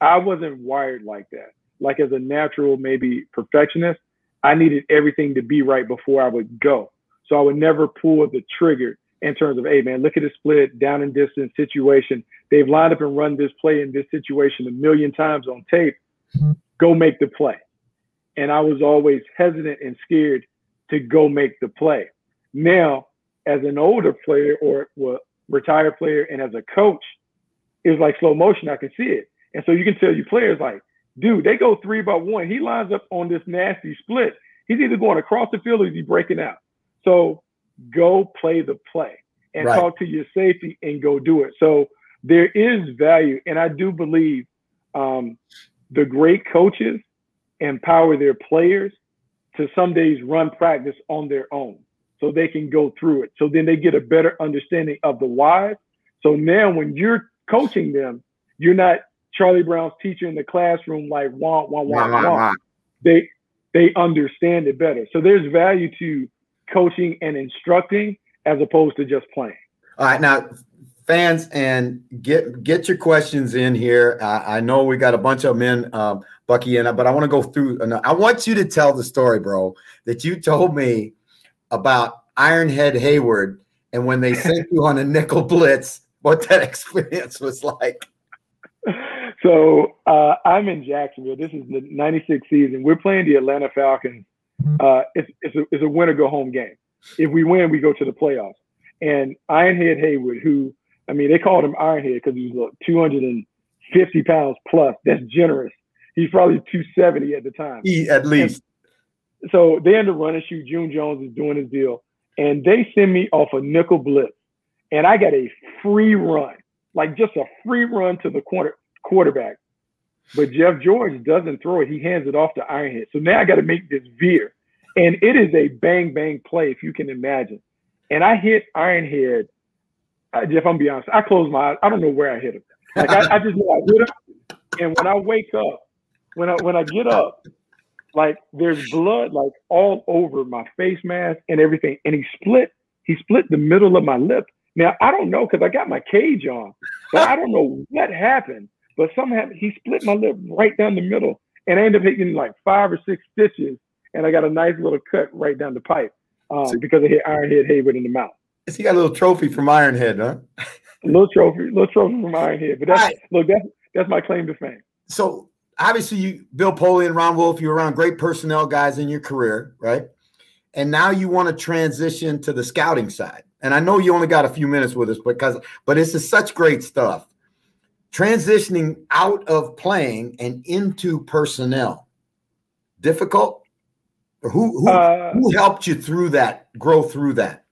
I wasn't wired like that. Like as a natural, maybe perfectionist, I needed everything to be right before I would go. So I would never pull the trigger in terms of, hey man, look at the split down and distance situation. They've lined up and run this play in this situation a million times on tape. Mm-hmm. Go make the play. And I was always hesitant and scared to go make the play. Now, as an older player or well, retired player and as a coach, it's like slow motion. I can see it. And so you can tell your players like, dude, they go three by one. He lines up on this nasty split. He's either going across the field or he's breaking out. So go play the play and right. talk to your safety and go do it. So there is value. And I do believe um, the great coaches empower their players to some days run practice on their own so they can go through it. So then they get a better understanding of the why. So now when you're coaching them, you're not Charlie Brown's teacher in the classroom like wah wah wah wah. wah. They they understand it better. So there's value to coaching and instructing as opposed to just playing. All right, now fans and get get your questions in here. I, I know we got a bunch of men, um, Bucky, and I, but I want to go through. I want you to tell the story, bro, that you told me about Ironhead Heyward and when they sent you on a nickel blitz, what that experience was like. So uh, I'm in Jacksonville. This is the '96 season. We're playing the Atlanta Falcons. Uh, it's, it's, a, it's a win or go home game. If we win, we go to the playoffs. And Ironhead Heyward, who I mean, they called him Ironhead because he was 250 pounds plus. That's generous. He's probably 270 at the time. He, at least. And so they end up running shoot. June Jones is doing his deal. And they send me off a nickel blitz. And I got a free run, like just a free run to the quarter, quarterback. But Jeff George doesn't throw it. He hands it off to Ironhead. So now I got to make this veer. And it is a bang bang play, if you can imagine. And I hit Ironhead I, uh, Jeff, I'm be honest. I close my eyes. I don't know where I hit him. Like I, I just know I hit him, and when I wake up, when I when I get up, like there's blood like all over my face mask and everything. And he split. He split the middle of my lip. Now I don't know because I got my cage on, but I don't know what happened. But somehow he split my lip right down the middle, and I ended up hitting like five or six stitches, and I got a nice little cut right down the pipe um, because I hit Ironhead Heyward in the mouth. He got a little trophy from Ironhead, huh? a little trophy, little trophy from Ironhead. But that's right. look, that's that's my claim to fame. So obviously, you Bill Polian and Ron Wolf, you were around great personnel guys in your career, right? And now you want to transition to the scouting side. And I know you only got a few minutes with us because, but this is such great stuff. Transitioning out of playing and into personnel, difficult. Who who, uh, who helped you through that, grow through that?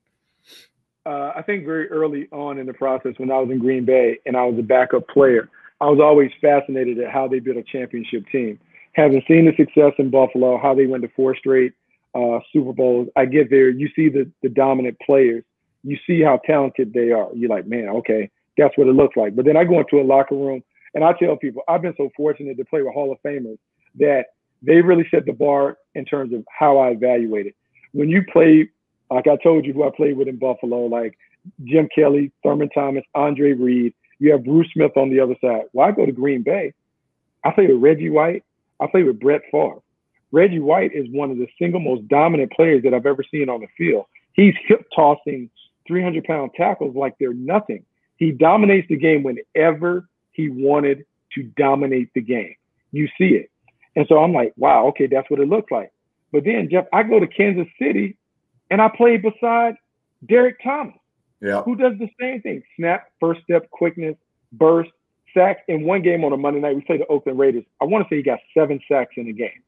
uh, I think very early on in the process when I was in Green Bay and I was a backup player, I was always fascinated at how they built a championship team. Having seen the success in Buffalo, how they went to four straight uh, Super Bowls, I get there, you see the, the dominant players, you see how talented they are. You're like, man, okay, that's what it looks like. But then I go into a locker room and I tell people, I've been so fortunate to play with Hall of Famers that they really set the bar in terms of how I evaluate it. When you play like I told you, who I played with in Buffalo, like Jim Kelly, Thurman Thomas, Andre Reed. You have Bruce Smith on the other side. Well, I go to Green Bay. I play with Reggie White. I play with Brett Favre. Reggie White is one of the single most dominant players that I've ever seen on the field. He's hip tossing 300 pound tackles like they're nothing. He dominates the game whenever he wanted to dominate the game. You see it. And so I'm like, wow, okay, that's what it looks like. But then, Jeff, I go to Kansas City and I play beside Derrick Thomas, yeah. who does the same thing snap, first step, quickness, burst, sack. In one game on a Monday night, we played the Oakland Raiders. I want to say he got seven sacks in the game.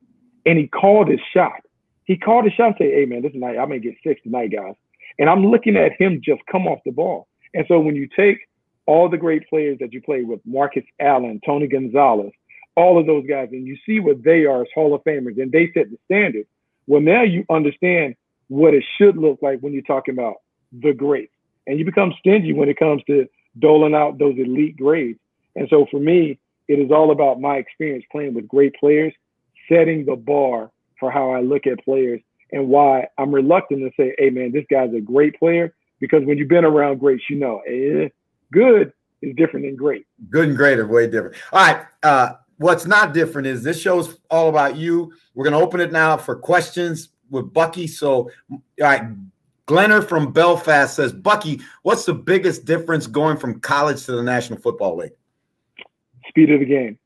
And he called his shot. He called his shot and said, Hey, man, this night, I may get six tonight, guys. And I'm looking at him just come off the ball. And so when you take all the great players that you played with, Marcus Allen, Tony Gonzalez, all of those guys, and you see what they are as Hall of Famers, and they set the standard. Well, now you understand what it should look like when you're talking about the greats, and you become stingy when it comes to doling out those elite grades. And so for me, it is all about my experience playing with great players, setting the bar for how I look at players and why I'm reluctant to say, hey, man, this guy's a great player. Because when you've been around greats, you know, eh, good is different than great. Good and great are way different. All right. Uh, what's not different is this show's all about you. We're going to open it now for questions with Bucky. So, all right. Glenner from Belfast says, Bucky, what's the biggest difference going from college to the National Football League? Speed of the game.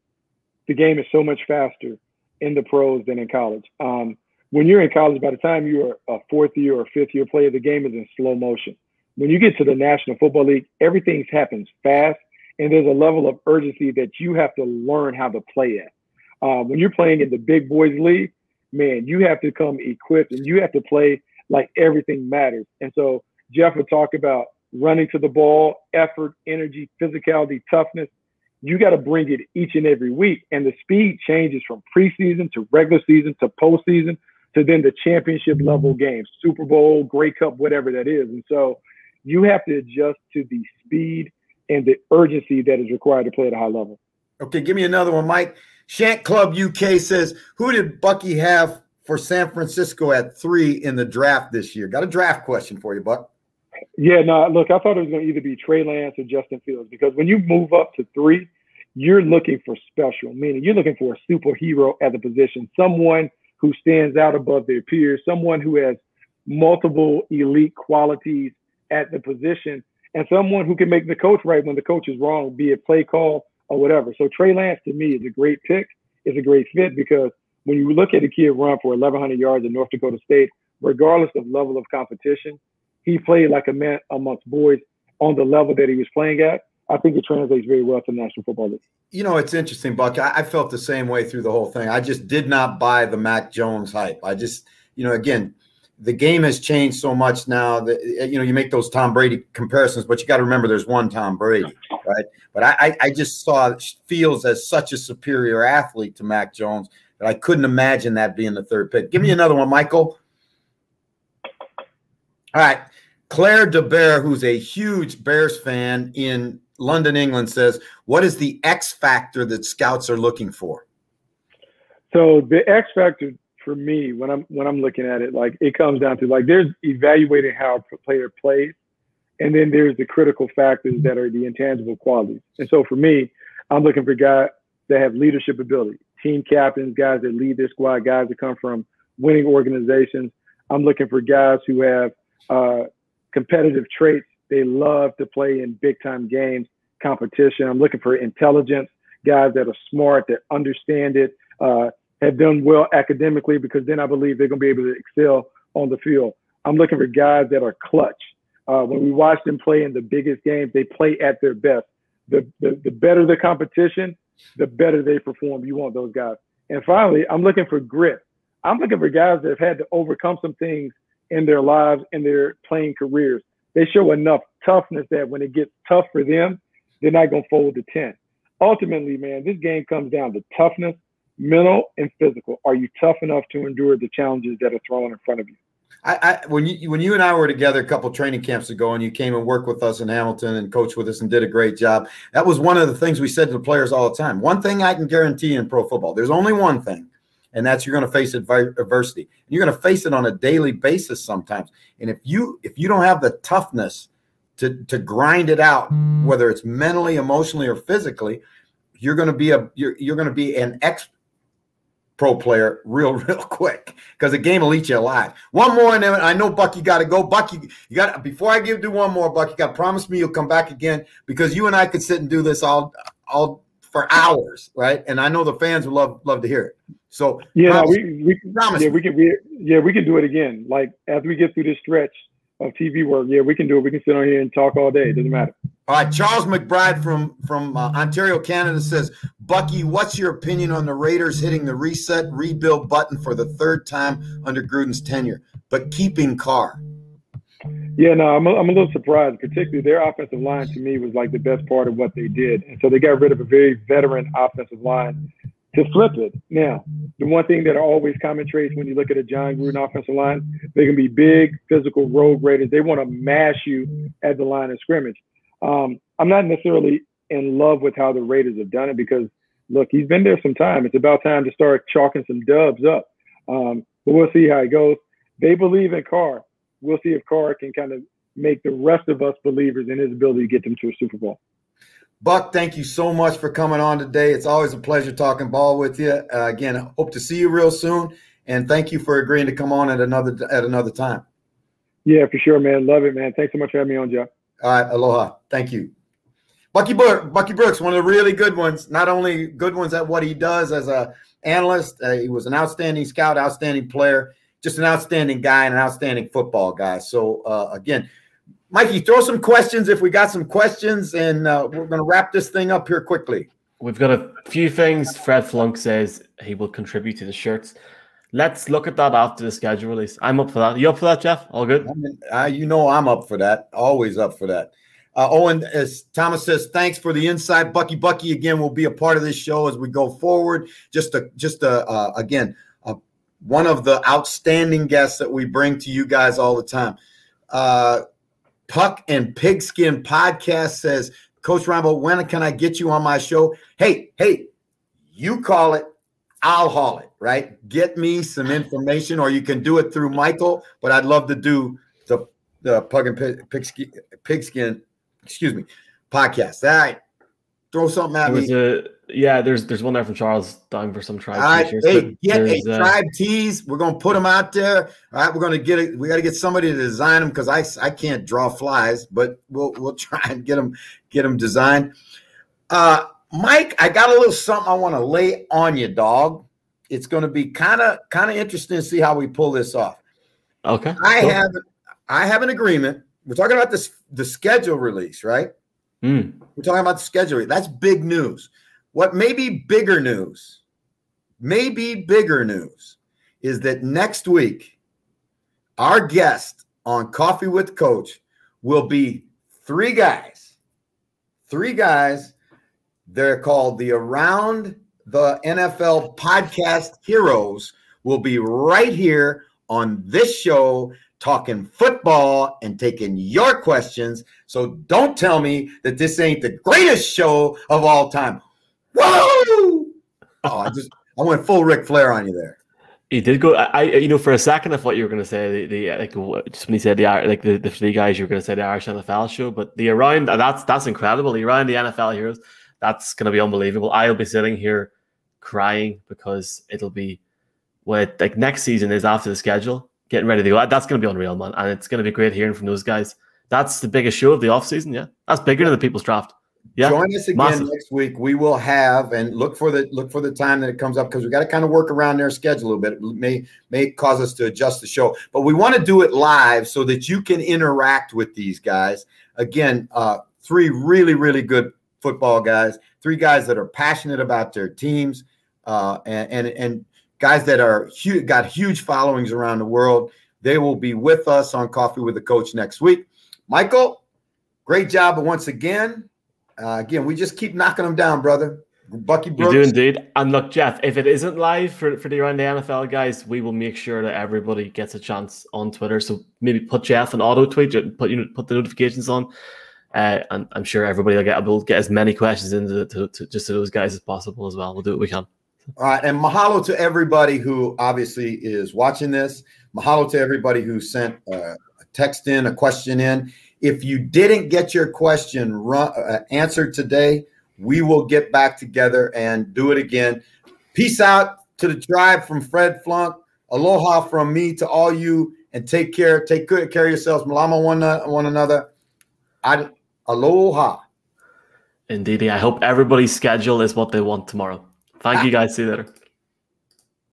The game is so much faster in the pros than in college. Um, when you're in college, by the time you're a fourth year or fifth year player, the game is in slow motion. When you get to the National Football League, everything happens fast, and there's a level of urgency that you have to learn how to play at. Uh, when you're playing in the big boys league, man, you have to come equipped and you have to play like everything matters. And so Jeff would talk about running to the ball, effort, energy, physicality, toughness. You got to bring it each and every week. And the speed changes from preseason to regular season to postseason to then the championship level games, Super Bowl, Grey Cup, whatever that is. And so you have to adjust to the speed and the urgency that is required to play at a high level. Okay, give me another one, Mike. Shank Club UK says, Who did Bucky have for San Francisco at three in the draft this year? Got a draft question for you, Buck. Yeah, no, look, I thought it was going to either be Trey Lance or Justin Fields because when you move up to three, you're looking for special, meaning you're looking for a superhero at the position, someone who stands out above their peers, someone who has multiple elite qualities at the position, and someone who can make the coach right when the coach is wrong, be it play call or whatever. So Trey Lance to me is a great pick. It's a great fit because when you look at a kid run for 1,100 yards in North Dakota State, regardless of level of competition, he played like a man amongst boys on the level that he was playing at. I think it translates very well to National Football League. You know, it's interesting, Buck. I, I, felt the same way through the whole thing. I just did not buy the Mac Jones hype. I just, you know, again, the game has changed so much now that eh, you know you make those Tom Brady comparisons, but you got to remember there's one Tom Brady, right? But I, I just saw Fields as such a superior athlete to Mac Jones that I couldn't imagine that being the third pick. Give me another one, Michael. All right. Claire DeBear, who's a huge Bears fan in London, England, says, What is the X factor that scouts are looking for? So the X factor for me, when I'm when I'm looking at it, like it comes down to like there's evaluating how a player plays, and then there's the critical factors that are the intangible qualities. And so for me, I'm looking for guys that have leadership ability, team captains, guys that lead their squad, guys that come from winning organizations. I'm looking for guys who have uh, competitive traits. They love to play in big time games, competition. I'm looking for intelligence, guys that are smart, that understand it, uh, have done well academically, because then I believe they're going to be able to excel on the field. I'm looking for guys that are clutch. Uh, when we watch them play in the biggest games, they play at their best. The, the, the better the competition, the better they perform. You want those guys. And finally, I'm looking for grit. I'm looking for guys that have had to overcome some things in their lives and their playing careers. They show enough toughness that when it gets tough for them, they're not going to fold the tent. Ultimately, man, this game comes down to toughness, mental and physical. Are you tough enough to endure the challenges that are thrown in front of you? I, I, when you when you and I were together a couple training camps ago, and you came and worked with us in Hamilton and coached with us and did a great job. That was one of the things we said to the players all the time. One thing I can guarantee in pro football: there's only one thing, and that's you're going to face adversity. You're going to face it on a daily basis sometimes. And if you if you don't have the toughness to to grind it out, whether it's mentally, emotionally, or physically, you're going to be a you're you're going to be an ex pro player real real quick because the game will eat you alive. One more, and then I know Bucky got to go. Bucky, you got before I give do one more. Bucky, got promise me you'll come back again because you and I could sit and do this all all for hours, right? And I know the fans would love love to hear it. So yeah, no, we we promise yeah we can we, yeah we can do it again. Like as we get through this stretch of TV work, yeah, we can do it. We can sit on here and talk all day. It doesn't matter. All right, Charles McBride from from uh, Ontario, Canada says, Bucky, what's your opinion on the Raiders hitting the reset rebuild button for the third time under Gruden's tenure, but keeping Carr? Yeah, no, I'm a, I'm a little surprised. Particularly, their offensive line to me was like the best part of what they did, and so they got rid of a very veteran offensive line to flip it. Now, the one thing that always common traits when you look at a Jon Gruden offensive line, they can be big, physical road graders. They want to mash you at the line of scrimmage. Um, I'm not necessarily in love with how the Raiders have done it because, look, he's been there some time. It's about time to start chalking some dubs up. Um, but we'll see how it goes. They believe in Carr. We'll see if Carr can kind of make the rest of us believers in his ability to get them to a Super Bowl. Buck, thank you so much for coming on today. It's always a pleasure talking ball with you. Uh, again, hope to see you real soon, and thank you for agreeing to come on at another at another time. Yeah, for sure, man. Love it, man. Thanks so much for having me on, Joe. All right, aloha. Thank you. Bucky Brooks, Bucky Brooks, one of the really good ones. Not only good ones at what he does as a analyst, uh, he was an outstanding scout, outstanding player, just an outstanding guy and an outstanding football guy. So uh, again, Mikey, throw some questions if we got some questions, and uh, we're going to wrap this thing up here quickly. We've got a few things. Fred Flunk says he will contribute to the shirts. Let's look at that after the schedule release. I'm up for that. You up for that, Jeff? All good? Uh, you know I'm up for that. Always up for that. Uh, Owen, as Thomas says, thanks for the insight. Bucky Bucky again will be a part of this show as we go forward. Just a, just a, uh, again, one of the outstanding guests that we bring to you guys all the time. Uh, Puck and Pigskin podcast says, Coach Rambo, when can I get you on my show? Hey, hey, you call it, I'll haul it, right? Get me some information, or you can do it through Michael, but I'd love to do the, the Puck and Pigskin, Pigskin, excuse me, podcast. All right. Throw something at me. A, yeah, there's there's one there from Charles dying for some tribe. All right, hey, get a uh, tribe tees. We're gonna put them out there. All right, we're gonna get it. We got to get somebody to design them because I I can't draw flies, but we'll we'll try and get them get them designed. Uh, Mike, I got a little something I want to lay on you, dog. It's going to be kind of kind of interesting to see how we pull this off. Okay, I cool. have I have an agreement. We're talking about this the schedule release, right? Mm. We're talking about the schedule. That's big news. What may be bigger news, maybe bigger news, is that next week, our guest on Coffee with Coach will be three guys. Three guys. They're called the Around the NFL Podcast Heroes, will be right here on this show talking football and taking your questions. So don't tell me that this ain't the greatest show of all time. Whoa! Oh, I just I went full Ric Flair on you there. He did go. I, you know, for a second, I thought you were going to say the, the like just when he said the like the, the three guys, you were going to say the Irish NFL show, but the around that's that's incredible. The around the NFL heroes, that's going to be unbelievable. I'll be sitting here crying because it'll be what like next season is after the schedule, getting ready to go. That's going to be unreal, man, and it's going to be great hearing from those guys. That's the biggest show of the off season. Yeah, that's bigger than the People's Draft. Yeah, join us again massive. next week. We will have and look for the look for the time that it comes up because we got to kind of work around their schedule a little bit. It may may cause us to adjust the show, but we want to do it live so that you can interact with these guys. Again, uh, three really really good football guys, three guys that are passionate about their teams, uh, and, and and guys that are huge, got huge followings around the world. They will be with us on Coffee with the Coach next week. Michael, great job once again. Uh, again, we just keep knocking them down, brother. Bucky Brooks. You do indeed. And look, Jeff, if it isn't live for, for the around the NFL guys, we will make sure that everybody gets a chance on Twitter. So maybe put Jeff an auto tweet, put you know, put the notifications on. Uh, and I'm sure everybody will get will get as many questions into to, to, just to those guys as possible as well. We'll do what we can. All right, and mahalo to everybody who obviously is watching this. Mahalo to everybody who sent uh, a text in, a question in. If you didn't get your question run, uh, answered today, we will get back together and do it again. Peace out to the tribe from Fred Flunk. Aloha from me to all you, and take care. Take good care of yourselves. Malama one, one another. I, aloha. Indeed. I hope everybody's schedule is what they want tomorrow. Thank ah. you guys. See you later.